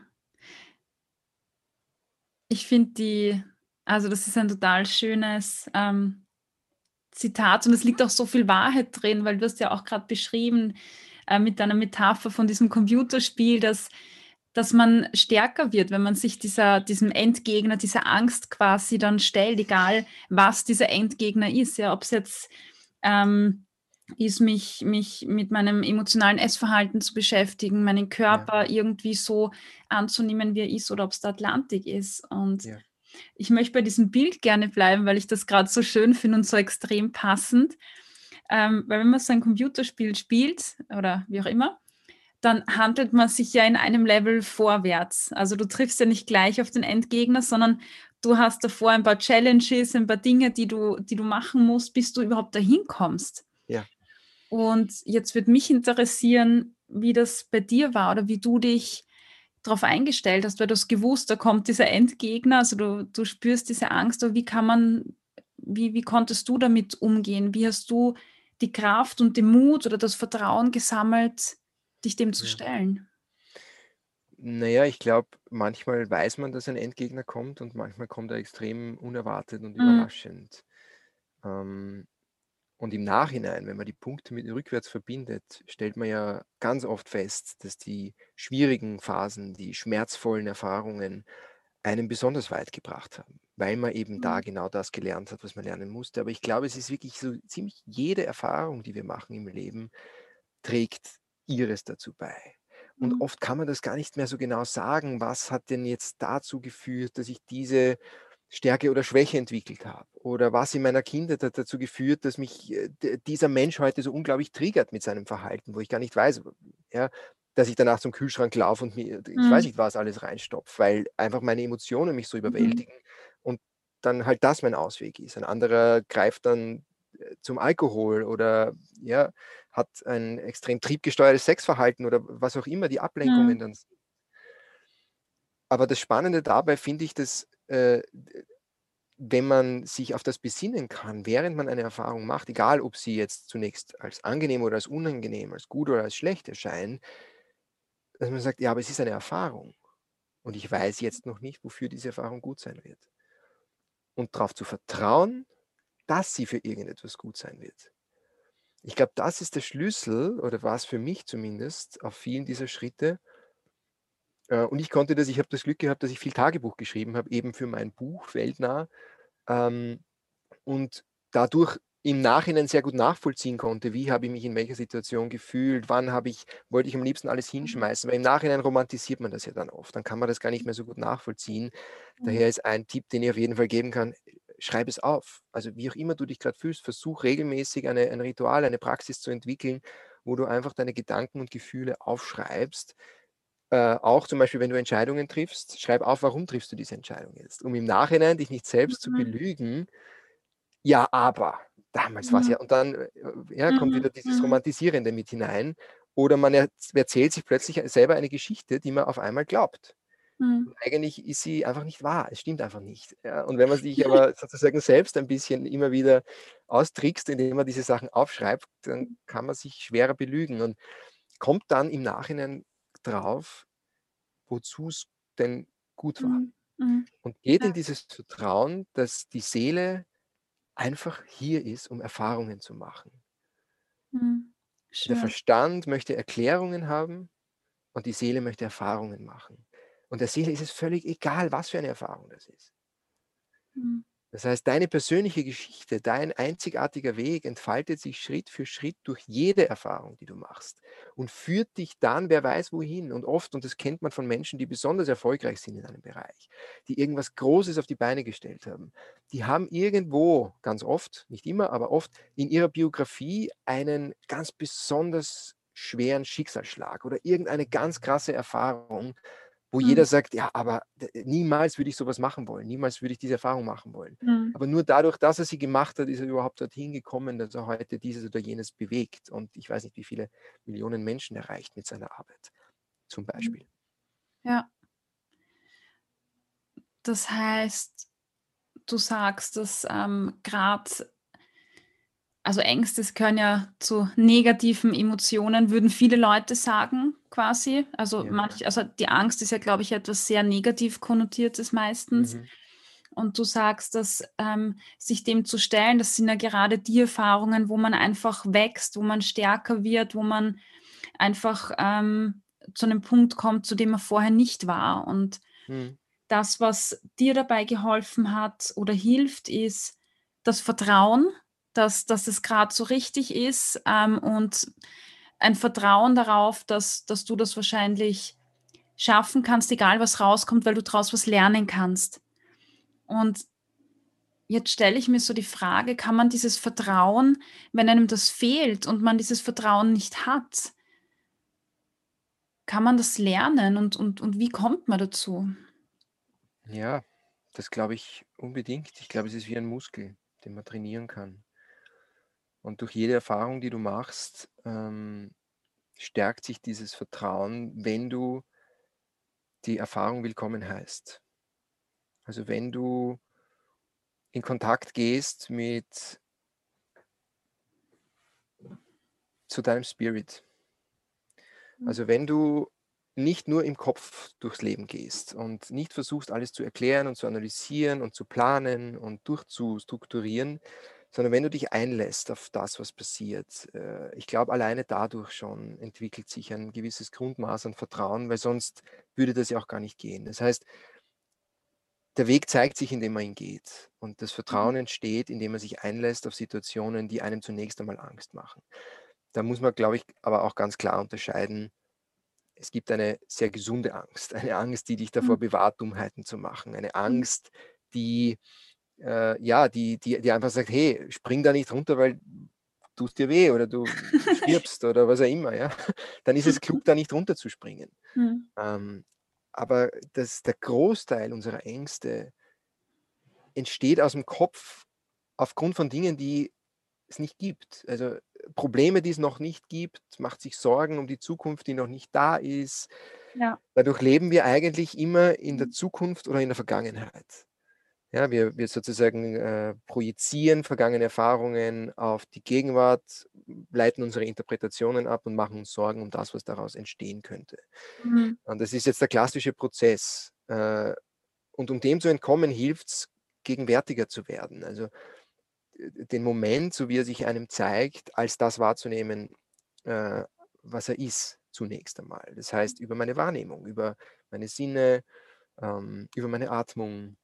A: Ich finde die, also das ist ein total schönes ähm, Zitat und es liegt auch so viel Wahrheit drin, weil du hast ja auch gerade beschrieben äh, mit deiner Metapher von diesem Computerspiel, dass, dass man stärker wird, wenn man sich dieser, diesem Endgegner, dieser Angst quasi dann stellt, egal was dieser Endgegner ist, ja, ob es jetzt ähm, ist, mich, mich mit meinem emotionalen Essverhalten zu beschäftigen, meinen Körper irgendwie so anzunehmen, wie er ist, oder ob es der Atlantik ist. Und
B: Ja.
A: ich möchte bei diesem Bild gerne bleiben, weil ich das gerade so schön finde und so extrem passend. Ähm, weil wenn man so ein Computerspiel spielt oder wie auch immer, dann handelt man sich ja in einem Level vorwärts. Also du triffst ja nicht gleich auf den Endgegner, sondern du hast davor ein paar Challenges, ein paar Dinge, die du, die du machen musst, bis du überhaupt dahin kommst.
B: Ja.
A: Und jetzt würde mich interessieren, wie das bei dir war oder wie du dich darauf eingestellt hast, weil du hast gewusst, da kommt dieser Endgegner, also du, du spürst diese Angst, aber wie kann man, wie, wie konntest du damit umgehen? Wie hast du die Kraft und den Mut oder das Vertrauen gesammelt, dich dem zu
B: Ja.
A: stellen?
B: Naja, ich glaube, manchmal weiß man, dass ein Endgegner kommt und manchmal kommt er extrem unerwartet und
A: Mhm.
B: überraschend. Ähm, und im Nachhinein, wenn man die Punkte mit rückwärts verbindet, stellt man ja ganz oft fest, dass die schwierigen Phasen, die schmerzvollen Erfahrungen einen besonders weit gebracht haben, weil man eben da
A: Mhm.
B: genau das gelernt hat, was man lernen musste. Aber ich glaube, es ist wirklich so ziemlich jede Erfahrung, die wir machen im Leben, trägt ihres dazu bei. Und
A: Mhm.
B: oft kann man das gar nicht mehr so genau sagen, was hat denn jetzt dazu geführt, dass ich diese Stärke oder Schwäche entwickelt habe? Oder was in meiner Kindheit hat dazu geführt, dass mich äh, dieser Mensch heute so unglaublich triggert mit seinem Verhalten, wo ich gar nicht weiß, ja, dass ich danach zum Kühlschrank laufe und mir, ich weiß
A: Mhm.
B: nicht, was alles reinstopfe, weil einfach meine Emotionen mich so
A: Mhm.
B: überwältigen und dann halt das mein Ausweg ist. Ein anderer greift dann zum Alkohol oder ja, hat ein extrem triebgesteuertes Sexverhalten oder was auch immer die Ablenkungen
A: Mhm.
B: dann sind. Aber das Spannende dabei finde ich, dass äh, wenn man sich auf das besinnen kann, während man eine Erfahrung macht, egal ob sie jetzt zunächst als angenehm oder als unangenehm, als gut oder als schlecht erscheinen, dass man sagt, ja, aber es ist eine Erfahrung und ich weiß jetzt noch nicht, wofür diese Erfahrung gut sein wird. Und darauf zu vertrauen, dass sie für irgendetwas gut sein wird. Ich glaube, das ist der Schlüssel oder war es für mich zumindest auf vielen dieser Schritte. Äh, und ich konnte das, ich habe das Glück gehabt, dass ich viel Tagebuch geschrieben habe, eben für mein Buch Weltnah. Ähm, und dadurch im Nachhinein sehr gut nachvollziehen konnte, wie habe ich mich in welcher Situation gefühlt, wann habe ich, wollte ich am liebsten alles
A: Mhm.
B: hinschmeißen, weil im Nachhinein romantisiert man das ja dann oft, dann kann man das gar nicht mehr so gut nachvollziehen.
A: Mhm.
B: Daher ist ein Tipp, den ich auf jeden Fall geben kann, schreib es auf. Also wie auch immer du dich gerade fühlst, versuch regelmäßig eine, ein Ritual, eine Praxis zu entwickeln, wo du einfach deine Gedanken und Gefühle aufschreibst. Äh, auch zum Beispiel, wenn du Entscheidungen triffst, schreib auf, warum triffst du diese Entscheidung jetzt, um im Nachhinein dich nicht selbst zu
A: Mhm.
B: belügen. Ja, aber damals war es ja,
A: Mhm.
B: und dann äh, ja, kommt
A: Mhm.
B: wieder dieses
A: Mhm.
B: Romantisierende mit hinein. Oder man erz- erzählt sich plötzlich selber eine Geschichte, die man auf einmal glaubt.
A: Mhm.
B: Eigentlich ist sie einfach nicht wahr. Es stimmt einfach nicht. Ja, und wenn man sich aber sozusagen selbst ein bisschen immer wieder austrickst, indem man diese Sachen aufschreibt, dann kann man sich schwerer belügen und kommt dann im Nachhinein drauf, wozu es denn gut war.
A: Mhm. Mhm.
B: Und geht
A: Ja.
B: in dieses Vertrauen, dass die Seele einfach hier ist, um Erfahrungen zu machen.
A: Mhm.
B: Der. Verstand möchte Erklärungen haben und die Seele möchte Erfahrungen machen. Und der Seele ist es völlig egal, was für eine Erfahrung das ist.
A: Mhm.
B: Das heißt, deine persönliche Geschichte, dein einzigartiger Weg entfaltet sich Schritt für Schritt durch jede Erfahrung, die du machst und führt dich dann, wer weiß wohin. Und oft, und das kennt man von Menschen, die besonders erfolgreich sind in einem Bereich, die irgendwas Großes auf die Beine gestellt haben, die haben irgendwo, ganz oft, nicht immer, aber oft in ihrer Biografie einen ganz besonders schweren Schicksalsschlag oder irgendeine ganz krasse Erfahrung, wo
A: Mhm.
B: jeder sagt, ja, aber d- niemals würde ich sowas machen wollen, niemals würde ich diese Erfahrung machen wollen.
A: Mhm.
B: Aber nur dadurch, dass er sie gemacht hat, ist er überhaupt dorthin gekommen, dass er heute dieses oder jenes bewegt. Und ich weiß nicht, wie viele Millionen Menschen erreicht mit seiner Arbeit, zum
A: Mhm.
B: Beispiel.
A: Ja. Das heißt, du sagst, dass ähm, gerade, also Ängste gehören ja zu negativen Emotionen, würden viele Leute sagen, quasi. Also
B: Ja.
A: manch, also die Angst ist ja, glaube ich, etwas sehr negativ konnotiertes meistens.
B: Mhm.
A: Und du sagst, dass ähm, sich dem zu stellen, das sind ja gerade die Erfahrungen, wo man einfach wächst, wo man stärker wird, wo man einfach ähm, zu einem Punkt kommt, zu dem man vorher nicht war. Und
B: Mhm.
A: das, was dir dabei geholfen hat oder hilft, ist das Vertrauen, dass, dass es gerade so richtig ist ähm, und ein Vertrauen darauf, dass, dass du das wahrscheinlich schaffen kannst, egal was rauskommt, weil du daraus was lernen kannst. Und jetzt stelle ich mir so die Frage, kann man dieses Vertrauen, wenn einem das fehlt und man dieses Vertrauen nicht hat, kann man das lernen und, und, und wie kommt man dazu?
B: Ja, das glaube ich unbedingt. Ich glaube, es ist wie ein Muskel, den man trainieren kann. Und durch jede Erfahrung, die du machst, ähm, stärkt sich dieses Vertrauen, wenn du die Erfahrung willkommen heißt. Also wenn du in Kontakt gehst mit zu deinem Spirit. Mhm. Also wenn du nicht nur im Kopf durchs Leben gehst und nicht versuchst, alles zu erklären und zu analysieren und zu planen und durchzustrukturieren, sondern wenn du dich einlässt auf das, was passiert. Äh, ich glaube, alleine dadurch schon entwickelt sich ein gewisses Grundmaß an Vertrauen, weil sonst würde das ja auch gar nicht gehen. Das heißt, der Weg zeigt sich, indem man ihn geht. Und das mhm. Vertrauen entsteht, indem man sich einlässt auf Situationen, die einem zunächst einmal Angst machen. Da muss man, glaube ich, aber auch ganz klar unterscheiden. Es gibt eine sehr gesunde Angst, eine Angst, die dich davor mhm. bewahrt, Dummheiten zu machen, eine mhm. Angst, die, äh, ja, die, die, die einfach sagt, hey, spring da nicht runter, weil tust dir weh oder du stirbst oder was auch immer, ja, dann ist es klug, da nicht runterzuspringen. Mhm. Ähm, aber das, der Großteil unserer Ängste entsteht aus dem Kopf aufgrund von Dingen, die es nicht gibt. Also Probleme, die es noch nicht gibt, macht sich Sorgen um die Zukunft, die noch nicht da ist. Ja. Dadurch leben wir eigentlich immer in der mhm. Zukunft oder in der Vergangenheit. Ja, wir, wir sozusagen äh, projizieren vergangene Erfahrungen auf die Gegenwart, leiten unsere Interpretationen ab und machen uns Sorgen um das, was daraus entstehen könnte. Mhm. Und das ist jetzt der klassische Prozess. Äh, und um dem zu entkommen, hilft es, gegenwärtiger zu werden. Also den Moment, so wie er sich einem zeigt, als das wahrzunehmen, äh, was er ist, zunächst einmal. Das heißt, über meine Wahrnehmung, über meine Sinne, ähm, über meine Atmung,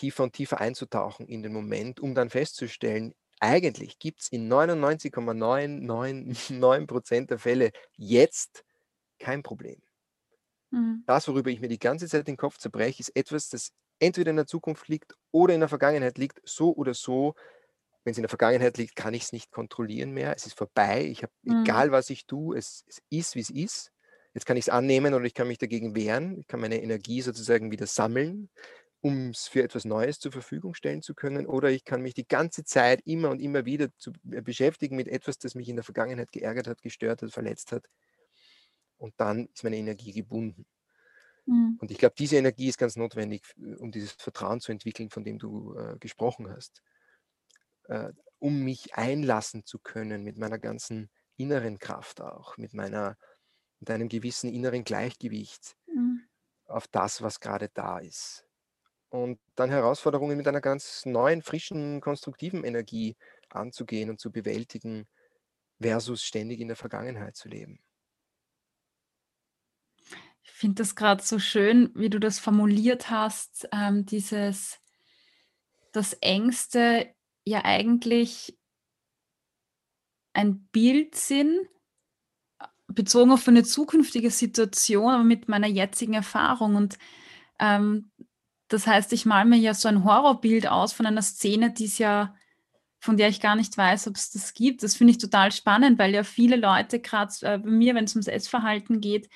B: tiefer und tiefer einzutauchen in den Moment, um dann festzustellen, eigentlich gibt es in 99,999% der Fälle jetzt kein Problem. Mhm. Das, worüber ich mir die ganze Zeit den Kopf zerbreche, ist etwas, das entweder in der Zukunft liegt oder in der Vergangenheit liegt, so oder so. Wenn es in der Vergangenheit liegt, kann ich es nicht kontrollieren mehr. Es ist vorbei. Ich habe, mhm. egal was ich tue, es, es ist, wie es ist. Jetzt kann ich es annehmen oder ich kann mich dagegen wehren. Ich kann meine Energie sozusagen wieder sammeln, um es für etwas Neues zur Verfügung stellen zu können. Oder ich kann mich die ganze Zeit immer und immer wieder zu, äh, beschäftigen mit etwas, das mich in der Vergangenheit geärgert hat, gestört hat, verletzt hat. Und dann ist meine Energie gebunden. Mhm. Und ich glaube, diese Energie ist ganz notwendig, um dieses Vertrauen zu entwickeln, von dem du äh, gesprochen hast. Äh, um mich einlassen zu können mit meiner ganzen inneren Kraft auch, mit meiner, mit einem gewissen inneren Gleichgewicht mhm. auf das, was gerade da ist. Und dann Herausforderungen mit einer ganz neuen, frischen, konstruktiven Energie anzugehen und zu bewältigen, versus ständig in der Vergangenheit zu leben.
A: Ich finde das gerade so schön, wie du das formuliert hast, ähm, dieses, dass Ängste ja eigentlich ein Bild sind, bezogen auf eine zukünftige Situation, aber mit meiner jetzigen Erfahrung. Und ähm, das heißt, ich male mir ja so ein Horrorbild aus von einer Szene, die es ja, von der ich gar nicht weiß, ob es das gibt. Das finde ich total spannend, weil ja viele Leute, gerade äh, bei mir, wenn es ums Essverhalten geht,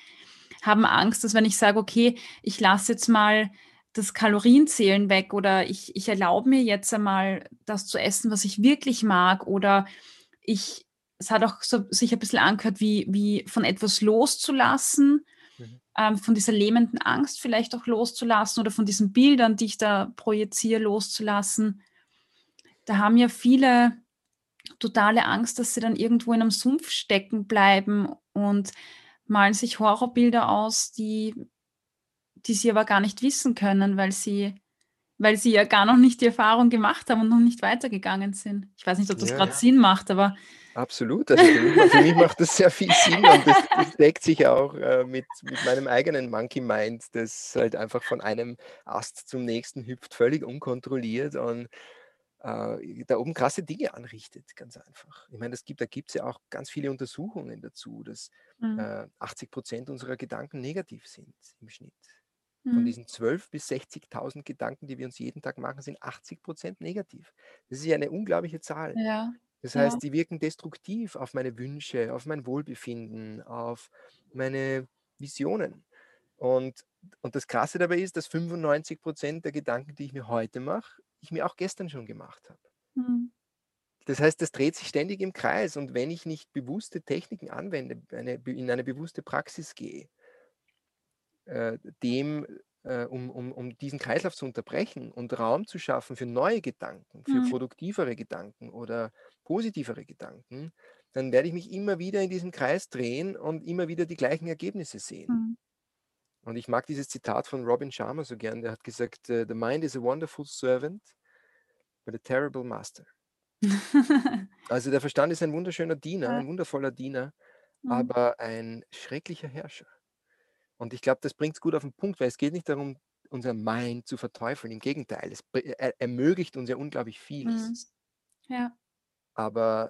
A: haben Angst, dass wenn ich sage, okay, ich lasse jetzt mal das Kalorienzählen weg oder ich, ich erlaube mir jetzt einmal das zu essen, was ich wirklich mag oder ich, es hat auch so sich ein bisschen angehört, wie, wie von etwas loszulassen. Ähm, von dieser lähmenden Angst vielleicht auch loszulassen oder von diesen Bildern, die ich da projiziere, loszulassen. Da haben ja viele totale Angst, dass sie dann irgendwo in einem Sumpf stecken bleiben und malen sich Horrorbilder aus, die, die sie aber gar nicht wissen können, weil sie, weil sie ja gar noch nicht die Erfahrung gemacht haben und noch nicht weitergegangen sind. Ich weiß nicht, ob das ja, gerade ja. Sinn macht, aber.
B: Absolut. Also für, mich, macht das sehr viel Sinn und das, das deckt sich auch äh, mit, mit meinem eigenen Monkey Mind, das halt einfach von einem Ast zum nächsten hüpft, völlig unkontrolliert und äh, da oben krasse Dinge anrichtet, ganz einfach. Ich meine, das gibt, da gibt es ja auch ganz viele Untersuchungen dazu, dass mhm. äh, 80 Prozent unserer Gedanken negativ sind im Schnitt. Von mhm. diesen 12.000 bis 60.000 Gedanken, die wir uns jeden Tag machen, sind 80 Prozent negativ. Das ist ja eine unglaubliche Zahl. Ja. Das heißt, die wirken destruktiv auf meine Wünsche, auf mein Wohlbefinden, auf meine Visionen. Und, und das Krasse dabei ist, dass 95 Prozent der Gedanken, die ich mir heute mache, ich mir auch gestern schon gemacht habe.
A: Mhm.
B: Das heißt, das dreht sich ständig im Kreis. Und wenn ich nicht bewusste Techniken anwende, eine, in eine bewusste Praxis gehe, äh, dem, äh, um, um, um diesen Kreislauf zu unterbrechen und Raum zu schaffen für neue Gedanken, für
A: Mhm.
B: produktivere Gedanken oder positivere Gedanken, dann werde ich mich immer wieder in diesem Kreis drehen und immer wieder die gleichen Ergebnisse sehen.
A: Mhm.
B: Und ich mag dieses Zitat von Robin Sharma so gern, der hat gesagt, äh, The mind is a wonderful servant, but a terrible master. Also der Verstand ist ein wunderschöner Diener, ein wundervoller Diener,
A: Mhm.
B: aber ein schrecklicher Herrscher. Und ich glaube, das bringt es gut auf den Punkt, weil es geht nicht darum, unser Mind zu verteufeln. Im Gegenteil, es er, ermöglicht uns ja unglaublich vieles.
A: Mhm. Ja.
B: Aber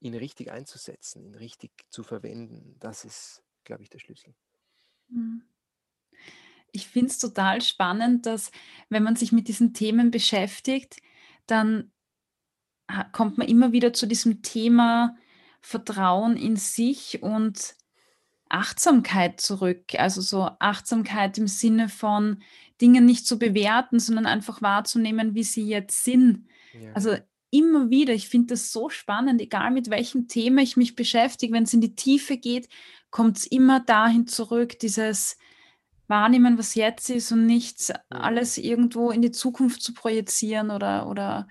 B: ihn richtig einzusetzen, ihn richtig zu verwenden, das ist, glaube ich, der Schlüssel.
A: Mhm. Ich finde es total spannend, dass wenn man sich mit diesen Themen beschäftigt, dann kommt man immer wieder zu diesem Thema Vertrauen in sich und Achtsamkeit zurück. Also so Achtsamkeit im Sinne von Dinge nicht zu bewerten, sondern einfach wahrzunehmen, wie sie jetzt sind.
B: Ja,
A: Also immer wieder, ich finde das so spannend, egal mit welchem Thema ich mich beschäftige, wenn es in die Tiefe geht, kommt es immer dahin zurück, dieses Wahrnehmen, was jetzt ist und nicht
B: Mhm.
A: alles irgendwo in die Zukunft zu projizieren oder, oder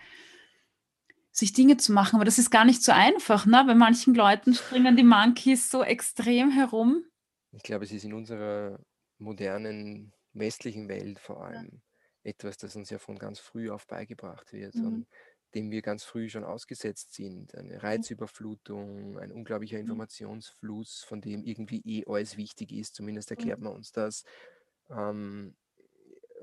A: sich Dinge zu machen. Aber das ist gar nicht so einfach, ne? Bei manchen Leuten springen die Monkeys so extrem herum.
B: Ich glaube, es ist in unserer modernen westlichen Welt vor
A: Ja.
B: allem etwas, das uns ja von ganz früh auf beigebracht wird
A: Mhm.
B: und dem wir ganz früh schon ausgesetzt sind. Eine Reizüberflutung, ein unglaublicher
A: Mhm.
B: Informationsfluss, von dem irgendwie eh alles wichtig ist, zumindest erklärt
A: Mhm.
B: man uns das. Ähm,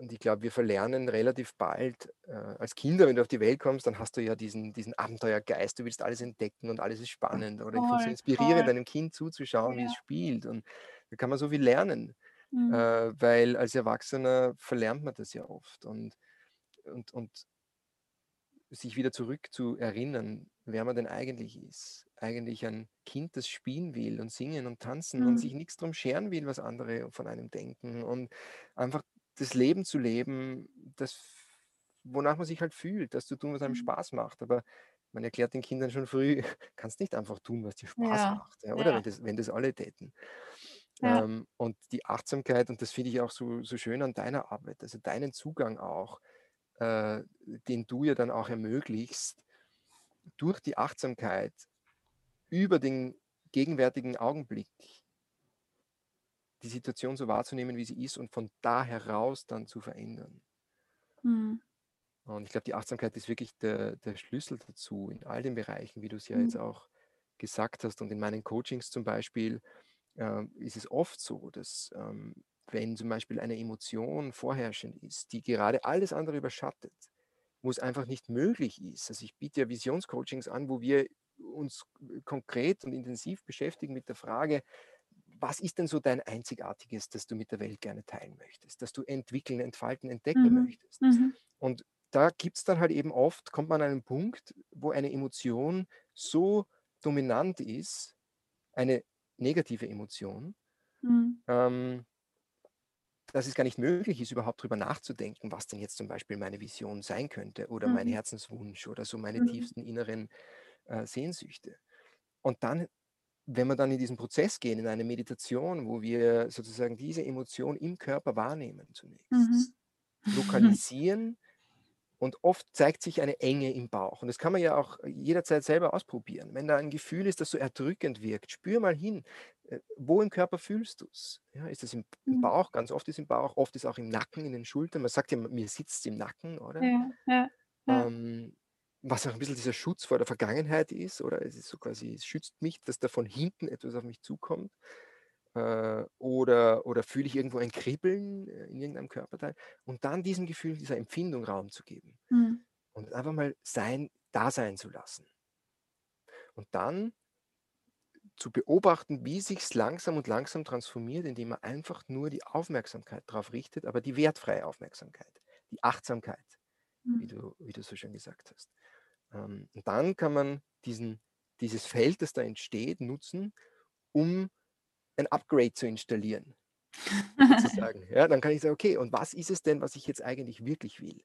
B: und ich glaube, wir verlernen relativ bald, äh, als Kinder, wenn du auf die Welt kommst, dann hast du ja diesen, diesen Abenteuergeist, du willst alles entdecken und alles ist spannend. Oder ich finde es
A: Voll,
B: inspirierend,
A: voll.
B: einem Kind zuzuschauen, wie es
A: Ja.
B: spielt. Und da kann man so viel lernen,
A: Mhm.
B: äh, weil als Erwachsener verlernt man das ja oft. Und, und, und sich wieder zurück zu erinnern, wer man denn eigentlich ist. Eigentlich ein Kind, das spielen will und singen und tanzen und
A: Mhm.
B: sich nichts drum scheren will, was andere von einem denken und einfach das Leben zu leben, das, wonach man sich halt fühlt, das zu tun, was einem
A: Mhm.
B: Spaß macht. Aber man erklärt den Kindern schon früh, kannst nicht einfach tun, was dir Spaß
A: Ja,
B: macht. Ja, oder
A: ja,
B: wenn das, wenn das alle täten. Ähm, und die Achtsamkeit, und das finde ich auch so, so schön an deiner Arbeit, also deinen Zugang auch, äh, den du ja dann auch ermöglichst, durch die Achtsamkeit über den gegenwärtigen Augenblick die Situation so wahrzunehmen, wie sie ist und von da heraus dann zu verändern.
A: Mhm.
B: Und ich glaube, die Achtsamkeit ist wirklich der, der Schlüssel dazu in all den Bereichen, wie du es ja jetzt
A: Mhm.
B: auch gesagt hast. Und in meinen Coachings zum Beispiel ähm, ist es oft so, dass ähm, wenn zum Beispiel eine Emotion vorherrschend ist, die gerade alles andere überschattet, wo es einfach nicht möglich ist. Also ich biete ja Visionscoachings an, wo wir uns konkret und intensiv beschäftigen mit der Frage, was ist denn so dein Einzigartiges, das du mit der Welt gerne teilen möchtest, das du entwickeln, entfalten, entdecken
A: Mhm.
B: möchtest.
A: Mhm.
B: Und da gibt es dann halt eben oft, kommt man an einen Punkt, wo eine Emotion so dominant ist, eine negative Emotion,
A: Mhm.
B: ähm, dass es gar nicht möglich ist, überhaupt darüber nachzudenken, was denn jetzt zum Beispiel meine Vision sein könnte oder mein
A: Mhm.
B: Herzenswunsch oder so meine
A: Mhm.
B: tiefsten inneren äh, Sehnsüchte. Und dann, wenn wir dann in diesen Prozess gehen, in eine Meditation, wo wir sozusagen diese Emotion im Körper wahrnehmen zunächst,
A: Mhm.
B: lokalisieren und oft zeigt sich eine Enge im Bauch. Und das kann man ja auch jederzeit selber ausprobieren. Wenn da ein Gefühl ist, das so erdrückend wirkt, spür mal hin, äh, wo im Körper fühlst du es? Ja, ist es im, im
A: Mhm.
B: Bauch? Ganz oft ist im Bauch, oft ist auch im Nacken, in den Schultern. Man sagt ja, mir sitzt es im Nacken, oder?
A: Ja, ja, ja.
B: Ähm, was auch ein bisschen dieser Schutz vor der Vergangenheit ist, oder es ist so quasi, es schützt mich, dass da von hinten etwas auf mich zukommt. Äh, oder, oder fühle ich irgendwo ein Kribbeln äh, in irgendeinem Körperteil und dann diesem Gefühl, dieser Empfindung Raum zu geben
A: Mhm.
B: und einfach mal sein, da sein zu lassen. Und dann zu beobachten, wie sich es langsam und langsam transformiert, indem man einfach nur die Aufmerksamkeit darauf richtet, aber die wertfreie Aufmerksamkeit, die Achtsamkeit, wie
A: Mhm.
B: du, wie du so schön gesagt hast. Ähm, und dann kann man diesen, dieses Feld, das da entsteht, nutzen, um ein Upgrade zu installieren. sozusagen. Ja, dann kann ich sagen, okay, und was ist es denn, was ich jetzt eigentlich wirklich will?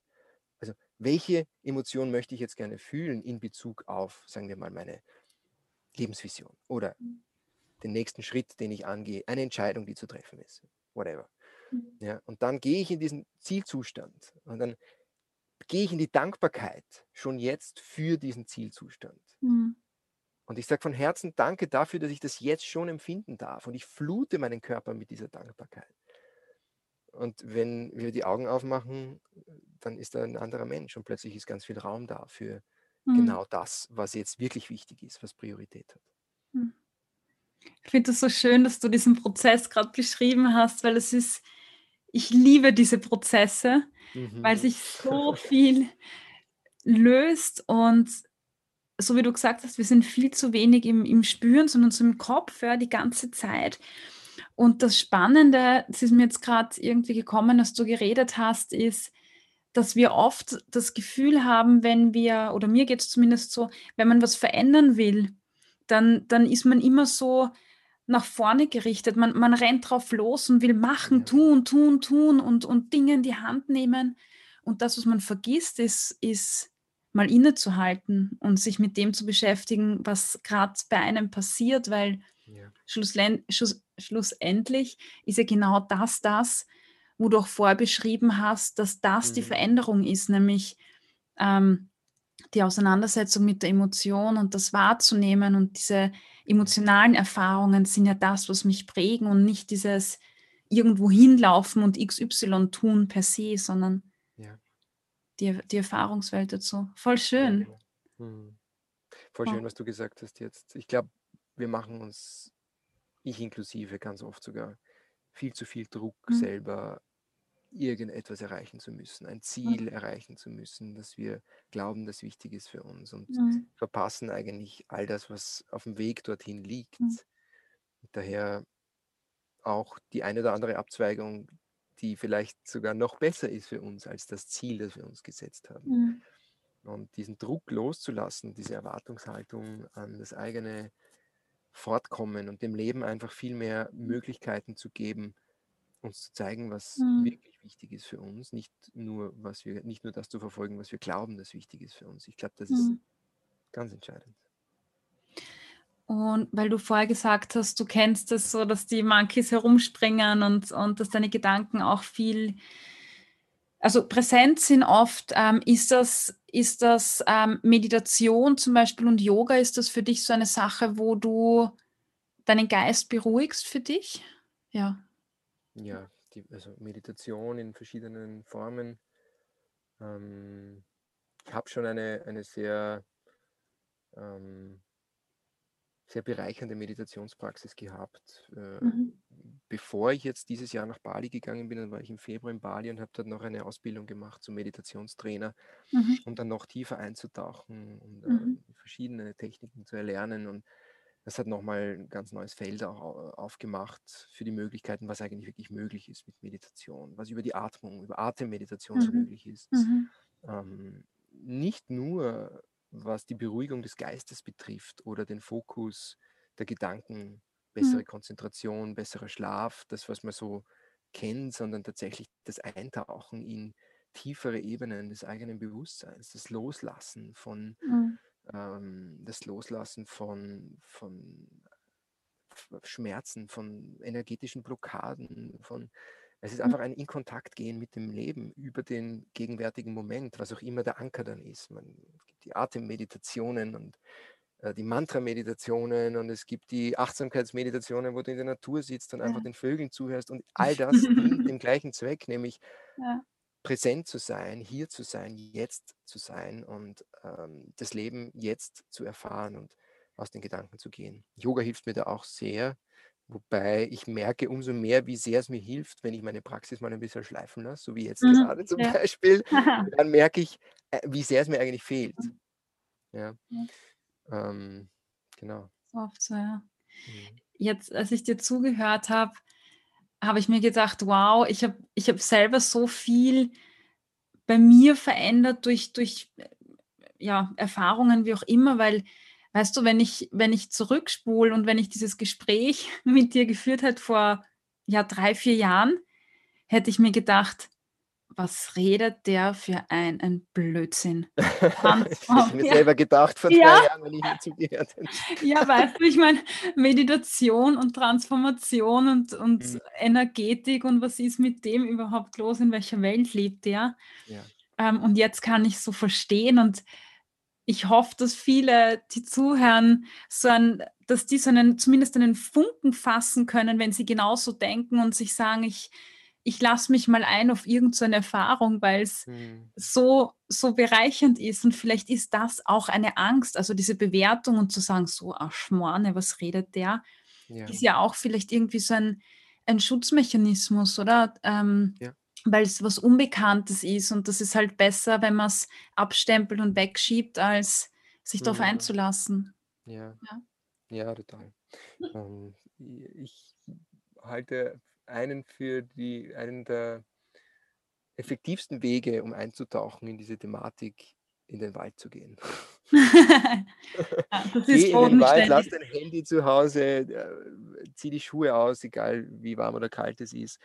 B: Also, welche Emotion möchte ich jetzt gerne fühlen in Bezug auf, sagen wir mal, meine Lebensvision oder mhm. den nächsten Schritt, den ich angehe, eine Entscheidung, die zu treffen ist, whatever. Mhm. Ja, und dann gehe ich in diesen Zielzustand und dann gehe ich in die Dankbarkeit schon jetzt für diesen Zielzustand. Mhm. Und ich sage von Herzen Danke dafür, dass ich das jetzt schon empfinden darf. Und ich flute meinen Körper mit dieser Dankbarkeit. Und wenn wir die Augen aufmachen, dann ist da ein anderer Mensch und plötzlich ist ganz viel Raum da für mhm. genau das, was jetzt wirklich wichtig ist, was Priorität hat. Mhm.
A: Ich finde es so schön, dass du diesen Prozess gerade beschrieben hast, weil es ist, ich liebe diese Prozesse, mhm. weil sich so viel löst und so wie du gesagt hast, wir sind viel zu wenig im, im Spüren, sondern so im Kopf ja, die ganze Zeit. Und das Spannende, es ist mir jetzt gerade irgendwie gekommen, dass du geredet hast, ist, dass wir oft das Gefühl haben, wenn wir, oder mir geht es zumindest so, wenn man was verändern will, dann, dann ist man immer so nach vorne gerichtet. Man, man rennt drauf los und will machen, tun, tun, tun und, und Dinge in die Hand nehmen. Und das, was man vergisst, ist, ist mal innezuhalten und sich mit dem zu beschäftigen, was gerade bei einem passiert, weil ja. schluss, schlussendlich ist ja genau das das, wo du auch vorher beschrieben hast, dass das mhm. die Veränderung ist, nämlich ähm, die Auseinandersetzung mit der Emotion und das wahrzunehmen und diese emotionalen Erfahrungen sind ja das, was mich prägen und nicht dieses irgendwo hinlaufen und XY tun per se, sondern die, die Erfahrungswelt dazu. Voll schön.
B: Genau. Hm. Voll schön, was du gesagt hast jetzt. Ich glaube, wir machen uns, ich inklusive, ganz oft sogar viel zu viel Druck mhm. selber irgendetwas erreichen zu müssen, ein Ziel mhm. erreichen zu müssen, dass wir glauben, das wichtig ist für uns und mhm. verpassen eigentlich all das, was auf dem Weg dorthin liegt. Mhm. Daher auch die eine oder andere Abzweigung, die vielleicht sogar noch besser ist für uns als das Ziel, das wir uns gesetzt haben. Mhm. Und diesen Druck loszulassen, diese Erwartungshaltung an das eigene Fortkommen und dem Leben einfach viel mehr Möglichkeiten zu geben, uns zu zeigen, was mhm. wirklich wichtig ist für uns, nicht nur, was wir, nicht nur das zu verfolgen, was wir glauben, das wichtig ist für uns. Ich glaube, das mhm. ist ganz entscheidend.
A: Und weil du vorher gesagt hast, du kennst es so, dass die Monkeys herumspringen und, und dass deine Gedanken auch viel, also präsent sind oft. Ähm, ist das, ist das ähm, Meditation zum Beispiel und Yoga, ist das für dich so eine Sache, wo du deinen Geist beruhigst für dich? Ja.
B: Ja, die, also Meditation in verschiedenen Formen. Ähm, ich habe schon eine, eine sehr ähm, sehr bereichernde Meditationspraxis gehabt. Äh, mhm. Bevor ich jetzt dieses Jahr nach Bali gegangen bin, dann war ich im Februar in Bali und habe dort noch eine Ausbildung gemacht zum Meditationstrainer, mhm. um dann noch tiefer einzutauchen und äh, mhm. verschiedene Techniken zu erlernen. Und das hat nochmal ein ganz neues Feld auch aufgemacht für die Möglichkeiten, was eigentlich wirklich möglich ist mit Meditation, was über die Atmung, über Atemmeditation so mhm. möglich ist. Mhm. Ähm, nicht nur was die Beruhigung des Geistes betrifft oder den Fokus der Gedanken, bessere mhm. Konzentration, besserer Schlaf, das, was man so kennt, sondern tatsächlich das Eintauchen in tiefere Ebenen des eigenen Bewusstseins, das Loslassen von, mhm. Ähm, das Loslassen von, von Schmerzen, von energetischen Blockaden, von es ist hm. einfach ein in Kontakt gehen mit dem Leben über den gegenwärtigen Moment, was auch immer der Anker dann ist. Man, es gibt die Atemmeditationen und äh, die Mantra-Meditationen und es gibt die Achtsamkeitsmeditationen, wo du in der Natur sitzt und ja. einfach den Vögeln zuhörst und all das dient dem gleichen Zweck, nämlich ja. Präsent zu sein, hier zu sein, jetzt zu sein und ähm, das Leben jetzt zu erfahren und aus den Gedanken zu gehen. Yoga hilft mir da auch sehr, Wobei ich merke umso mehr, wie sehr es mir hilft, wenn ich meine Praxis mal ein bisschen schleifen lasse, so wie jetzt mhm. gerade zum ja. Beispiel, dann merke ich, äh, wie sehr es mir eigentlich fehlt. Mhm. Ja. ja. Ähm, genau.
A: Oft so, ja. Mhm. Jetzt, als ich dir zugehört habe, habe ich mir gedacht, wow, ich habe ich hab selber so viel bei mir verändert durch, durch ja, Erfahrungen, wie auch immer, weil, weißt du, wenn ich, wenn ich zurückspule und wenn ich dieses Gespräch mit dir geführt hätte vor ja, drei, vier Jahren, hätte ich mir gedacht, was redet der für ein, ein Blödsinn?
B: ich habe mir selber gedacht vor zwei ja. Jahren, wenn ich ihn zugehört
A: habe. Ja, weißt du, ich meine, Meditation und Transformation und, und mhm. Energetik und was ist mit dem überhaupt los? In welcher Welt lebt der? Ja. Ähm, und jetzt kann ich so verstehen und ich hoffe, dass viele, die zuhören, so ein, dass die so einen, zumindest einen Funken fassen können, wenn sie genauso denken und sich sagen, ich, ich lasse mich mal ein auf irgendeine so Erfahrung, weil es hm. so, so bereichernd ist. Und vielleicht ist das auch eine Angst, also diese Bewertung und zu sagen, so, ach Schmorne, was redet der? Ja. Ist ja auch vielleicht irgendwie so ein, ein Schutzmechanismus, oder? Ähm, ja. Weil es was Unbekanntes ist und das ist halt besser, wenn man es abstempelt und wegschiebt, als sich darauf ja. einzulassen.
B: Ja. ja, total. Ähm, ich halte einen für die, einen der effektivsten Wege, um einzutauchen in diese Thematik, in den Wald zu gehen. Geh in den Wald, lass dein Handy zu Hause, äh, zieh die Schuhe aus, egal wie warm oder kalt es ist,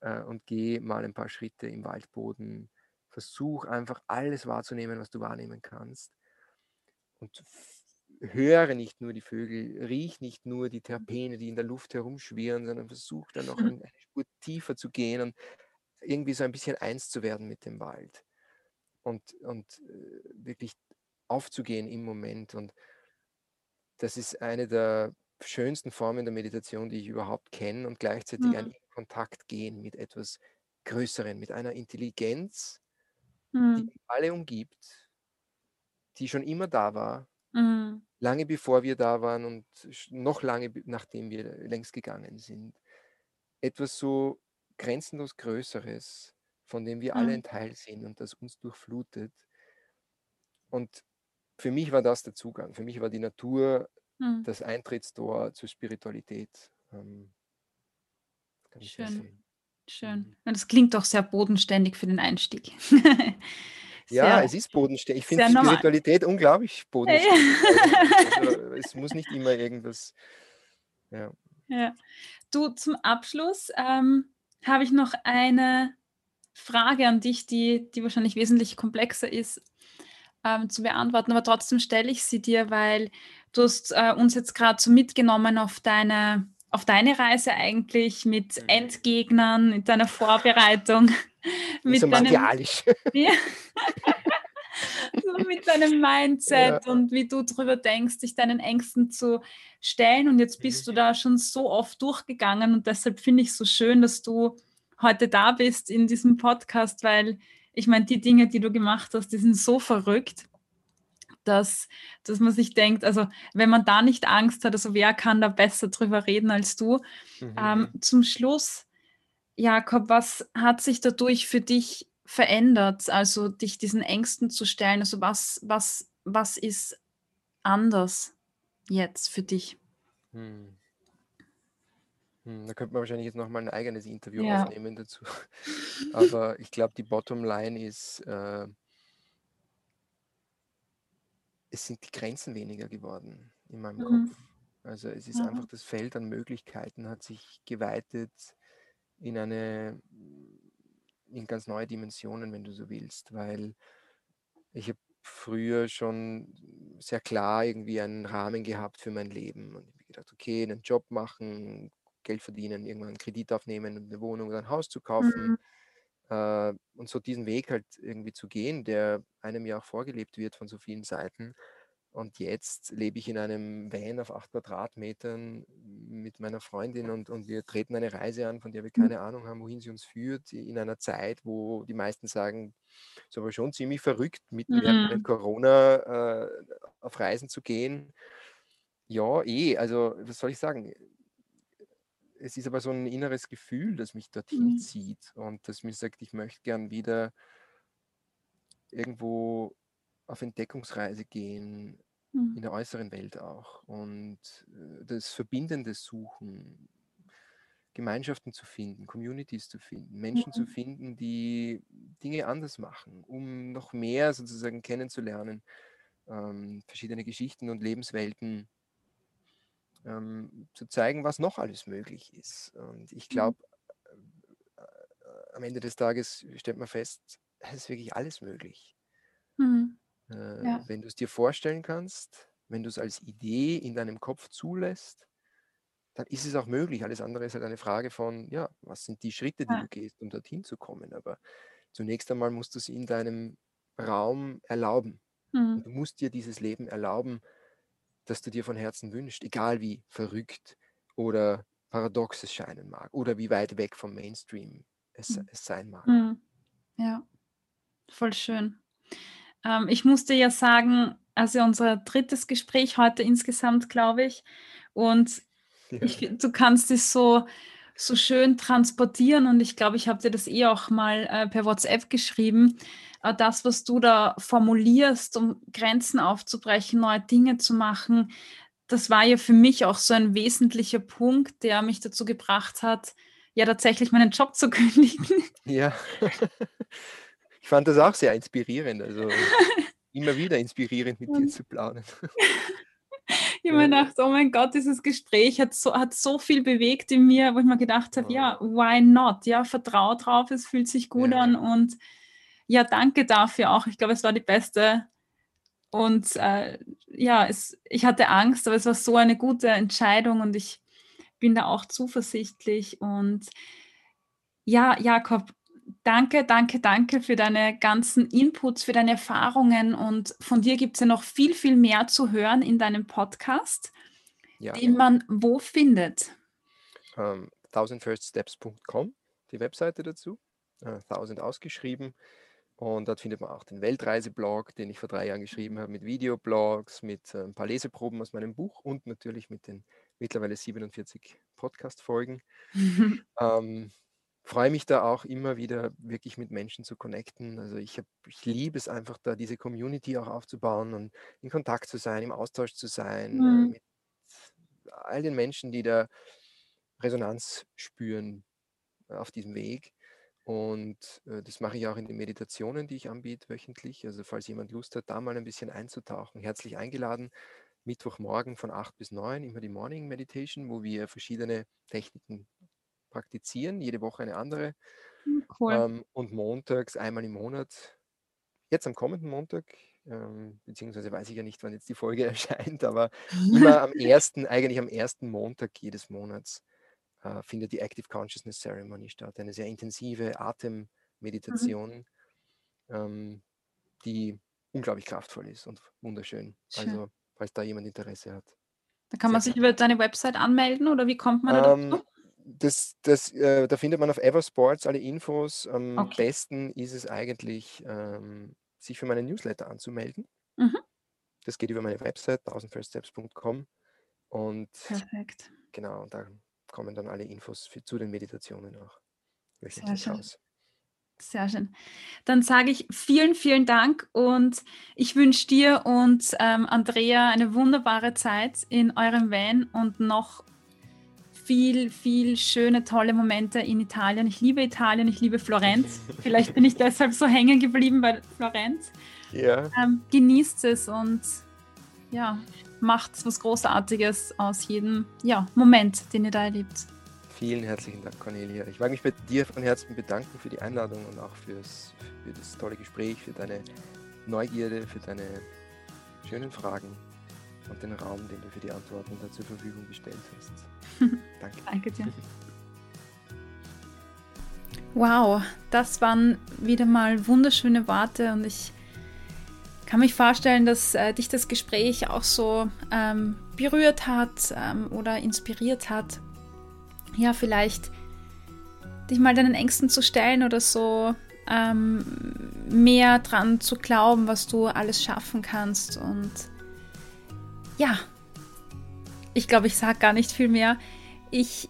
B: äh, und geh mal ein paar Schritte im Waldboden. Versuch einfach alles wahrzunehmen, was du wahrnehmen kannst. Und höre nicht nur die Vögel, riech nicht nur die Terpene, die in der Luft herumschwirren, sondern versuch dann noch eine Spur tiefer zu gehen und irgendwie so ein bisschen eins zu werden mit dem Wald und, und äh, wirklich aufzugehen im Moment. Und das ist eine der schönsten Formen der Meditation, die ich überhaupt kenne und gleichzeitig mhm. ein Kontakt gehen mit etwas Größeren, mit einer Intelligenz, mhm. die alle umgibt, die schon immer da war, Mhm. Lange bevor wir da waren und noch lange nachdem wir längst gegangen sind. Etwas so grenzenlos Größeres, von dem wir alle ein Teil sind und das uns durchflutet. Und für mich war das der Zugang. Für mich war die Natur Mhm. das Eintrittstor zur Spiritualität. Ähm,
A: Schön. Schön. Mhm. das klingt doch sehr bodenständig für den Einstieg.
B: Ja, es ist bodenständig. Ich finde Spiritualität normal. unglaublich bodenständig. also, es muss nicht immer irgendwas. Ja.
A: ja. Du, zum Abschluss ähm, habe ich noch eine Frage an dich, die, die wahrscheinlich wesentlich komplexer ist ähm, zu beantworten, aber trotzdem stelle ich sie dir, weil du hast äh, uns jetzt gerade so mitgenommen auf deine, auf deine Reise eigentlich mit mhm. Endgegnern, mit deiner Vorbereitung.
B: mit so deinem, ja,
A: so mit deinem Mindset ja. und wie du darüber denkst, dich deinen Ängsten zu stellen. Und jetzt bist mhm. du da schon so oft durchgegangen und deshalb finde ich es so schön, dass du heute da bist in diesem Podcast, weil ich meine, die Dinge, die du gemacht hast, die sind so verrückt, dass, dass man sich denkt, also wenn man da nicht Angst hat, also wer kann da besser drüber reden als du? Mhm. Ähm, zum Schluss, Jakob, was hat sich dadurch für dich verändert, also dich diesen Ängsten zu stellen? Also was, was, was ist anders jetzt für dich? Hm.
B: Hm, da könnte man wahrscheinlich jetzt nochmal ein eigenes Interview ja. aufnehmen dazu. Aber ich glaube, die Bottomline ist, äh, es sind die Grenzen weniger geworden in meinem mhm. Kopf. Also es ist mhm. einfach das Feld an Möglichkeiten hat sich geweitet in eine in ganz neue Dimensionen, wenn du so willst, weil ich habe früher schon sehr klar irgendwie einen Rahmen gehabt für mein Leben und ich habe gedacht, okay, einen Job machen, Geld verdienen, irgendwann einen Kredit aufnehmen, eine Wohnung oder ein Haus zu kaufen mhm. Äh, und so diesen Weg halt irgendwie zu gehen, der einem ja auch vorgelebt wird von so vielen Seiten. Und jetzt lebe ich in einem Van auf acht Quadratmetern mit meiner Freundin und, und wir treten eine Reise an, von der wir mhm. keine Ahnung haben, wohin sie uns führt, in einer Zeit, wo die meisten sagen, es ist aber schon ziemlich verrückt, mit mhm. Corona äh, auf Reisen zu gehen. Ja, eh, also was soll ich sagen? Es ist aber so ein inneres Gefühl, das mich dorthin mhm. zieht und das mir sagt, ich möchte gern wieder irgendwo auf Entdeckungsreise gehen, mhm. in der äußeren Welt auch. Und äh, das Verbindende suchen, Gemeinschaften zu finden, Communities zu finden, Menschen mhm. zu finden, die Dinge anders machen, um noch mehr sozusagen kennenzulernen, ähm, verschiedene Geschichten und Lebenswelten ähm, zu zeigen, was noch alles möglich ist. Und ich glaube, äh, äh, am Ende des Tages stellt man fest, es ist wirklich alles möglich. Mhm. Äh, ja. Wenn du es dir vorstellen kannst, wenn du es als Idee in deinem Kopf zulässt, dann ist es auch möglich. Alles andere ist halt eine Frage von, ja, was sind die Schritte, die ja. du gehst, um dorthin zu kommen. Aber zunächst einmal musst du es in deinem Raum erlauben. Mhm. Du musst dir dieses Leben erlauben, das du dir von Herzen wünschst, egal wie verrückt oder paradox es scheinen mag oder wie weit weg vom Mainstream es, mhm. es sein mag. Mhm.
A: Ja, voll schön. Ähm, ich musste ja sagen, also unser drittes Gespräch heute insgesamt, glaube ich, und ja. ich, du kannst es so, so schön transportieren und ich glaube, ich habe dir das eh auch mal äh, per WhatsApp geschrieben. Äh, das, was du da formulierst, um Grenzen aufzubrechen, neue Dinge zu machen, das war ja für mich auch so ein wesentlicher Punkt, der mich dazu gebracht hat, ja tatsächlich meinen Job zu kündigen.
B: Ja, ich fand das auch sehr inspirierend. Also immer wieder inspirierend mit dir zu planen.
A: Ich habe mir gedacht, oh mein Gott, dieses Gespräch hat so, hat so viel bewegt in mir, wo ich mir gedacht habe, ja, why not? Ja, vertraue drauf, es fühlt sich gut ja. an und ja, danke dafür auch. Ich glaube, es war die beste. Und äh, ja, es, ich hatte Angst, aber es war so eine gute Entscheidung und ich bin da auch zuversichtlich. Und ja, Jakob, danke, danke, danke für deine ganzen Inputs, für deine Erfahrungen. Und von dir gibt es ja noch viel, viel mehr zu hören in deinem Podcast, ja. den man wo findet.
B: Um, ähm, thousandfirststeps.com, die Webseite dazu. Uh, Thousand ausgeschrieben. Und dort findet man auch den Weltreiseblog, den ich vor drei Jahren geschrieben habe, mit Videoblogs, mit äh, ein paar Leseproben aus meinem Buch und natürlich mit den mittlerweile 47 Podcast-Folgen. ähm, freue mich da auch immer wieder wirklich mit Menschen zu connecten. Also ich, hab, ich liebe es einfach da, diese Community auch aufzubauen und in Kontakt zu sein, im Austausch zu sein, äh, mhm. mit all den Menschen, die da Resonanz spüren auf diesem Weg. Und äh, das mache ich auch in den Meditationen, die ich anbiete wöchentlich. Also falls jemand Lust hat, da mal ein bisschen einzutauchen, herzlich eingeladen. Mittwochmorgen von 8 bis 9, immer die Morning Meditation, wo wir verschiedene Techniken praktizieren, jede Woche eine andere. Hm, cool. Ähm, und montags einmal im Monat, jetzt am kommenden Montag, ähm, beziehungsweise weiß ich ja nicht, wann jetzt die Folge erscheint, aber immer am ersten, eigentlich am ersten Montag jedes Monats äh, findet die Active Consciousness Ceremony statt. Eine sehr intensive mhm. Atemmeditation, mhm. ähm, die unglaublich kraftvoll ist und wunderschön. Schön. Also, falls da jemand Interesse hat.
A: Da kann man sich über deine Website anmelden oder wie kommt man da
B: ähm, dazu? Das, das, äh, da findet man auf Eversports alle Infos. Am okay. besten ist es eigentlich, ähm, sich für meinen Newsletter anzumelden. Mhm. Das geht über meine Website, 1000firststeps.com. Und Perfekt. genau, da kommen dann alle Infos für, zu den Meditationen auch
A: Sehr schön. raus. Sehr schön. Dann sage ich vielen, vielen Dank und ich wünsche dir und ähm, Andrea eine wunderbare Zeit in eurem Van und noch viel, viel schöne, tolle Momente in Italien. Ich liebe Italien, ich liebe Florenz. Vielleicht bin ich deshalb so hängen geblieben bei Florenz. Ja. Ähm, genießt es und ja, macht was Großartiges aus jedem ja, Moment, den ihr da erlebt.
B: Vielen herzlichen Dank, Cornelia. Ich mag mich bei dir von Herzen bedanken für die Einladung und auch fürs, für das tolle Gespräch, für deine Neugierde, für deine schönen Fragen und den Raum, den du für die Antworten da zur Verfügung gestellt hast. Danke.
A: Danke dir. Wow, das waren wieder mal wunderschöne Worte und ich kann mich vorstellen, dass äh, dich das Gespräch auch so ähm, berührt hat ähm, oder inspiriert hat. Ja, vielleicht dich mal deinen Ängsten zu stellen oder so ähm, mehr dran zu glauben, was du alles schaffen kannst. Und ja, ich glaube, ich sage gar nicht viel mehr. Ich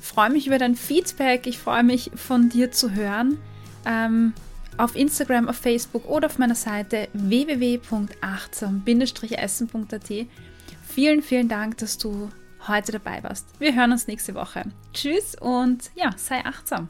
A: freue mich über dein Feedback. Ich freue mich von dir zu hören. Ähm, auf Instagram, auf Facebook oder auf meiner Seite www.achtsam-essen.at. Vielen, vielen Dank, dass du heute dabei warst. Wir hören uns nächste Woche. Tschüss und ja, sei achtsam.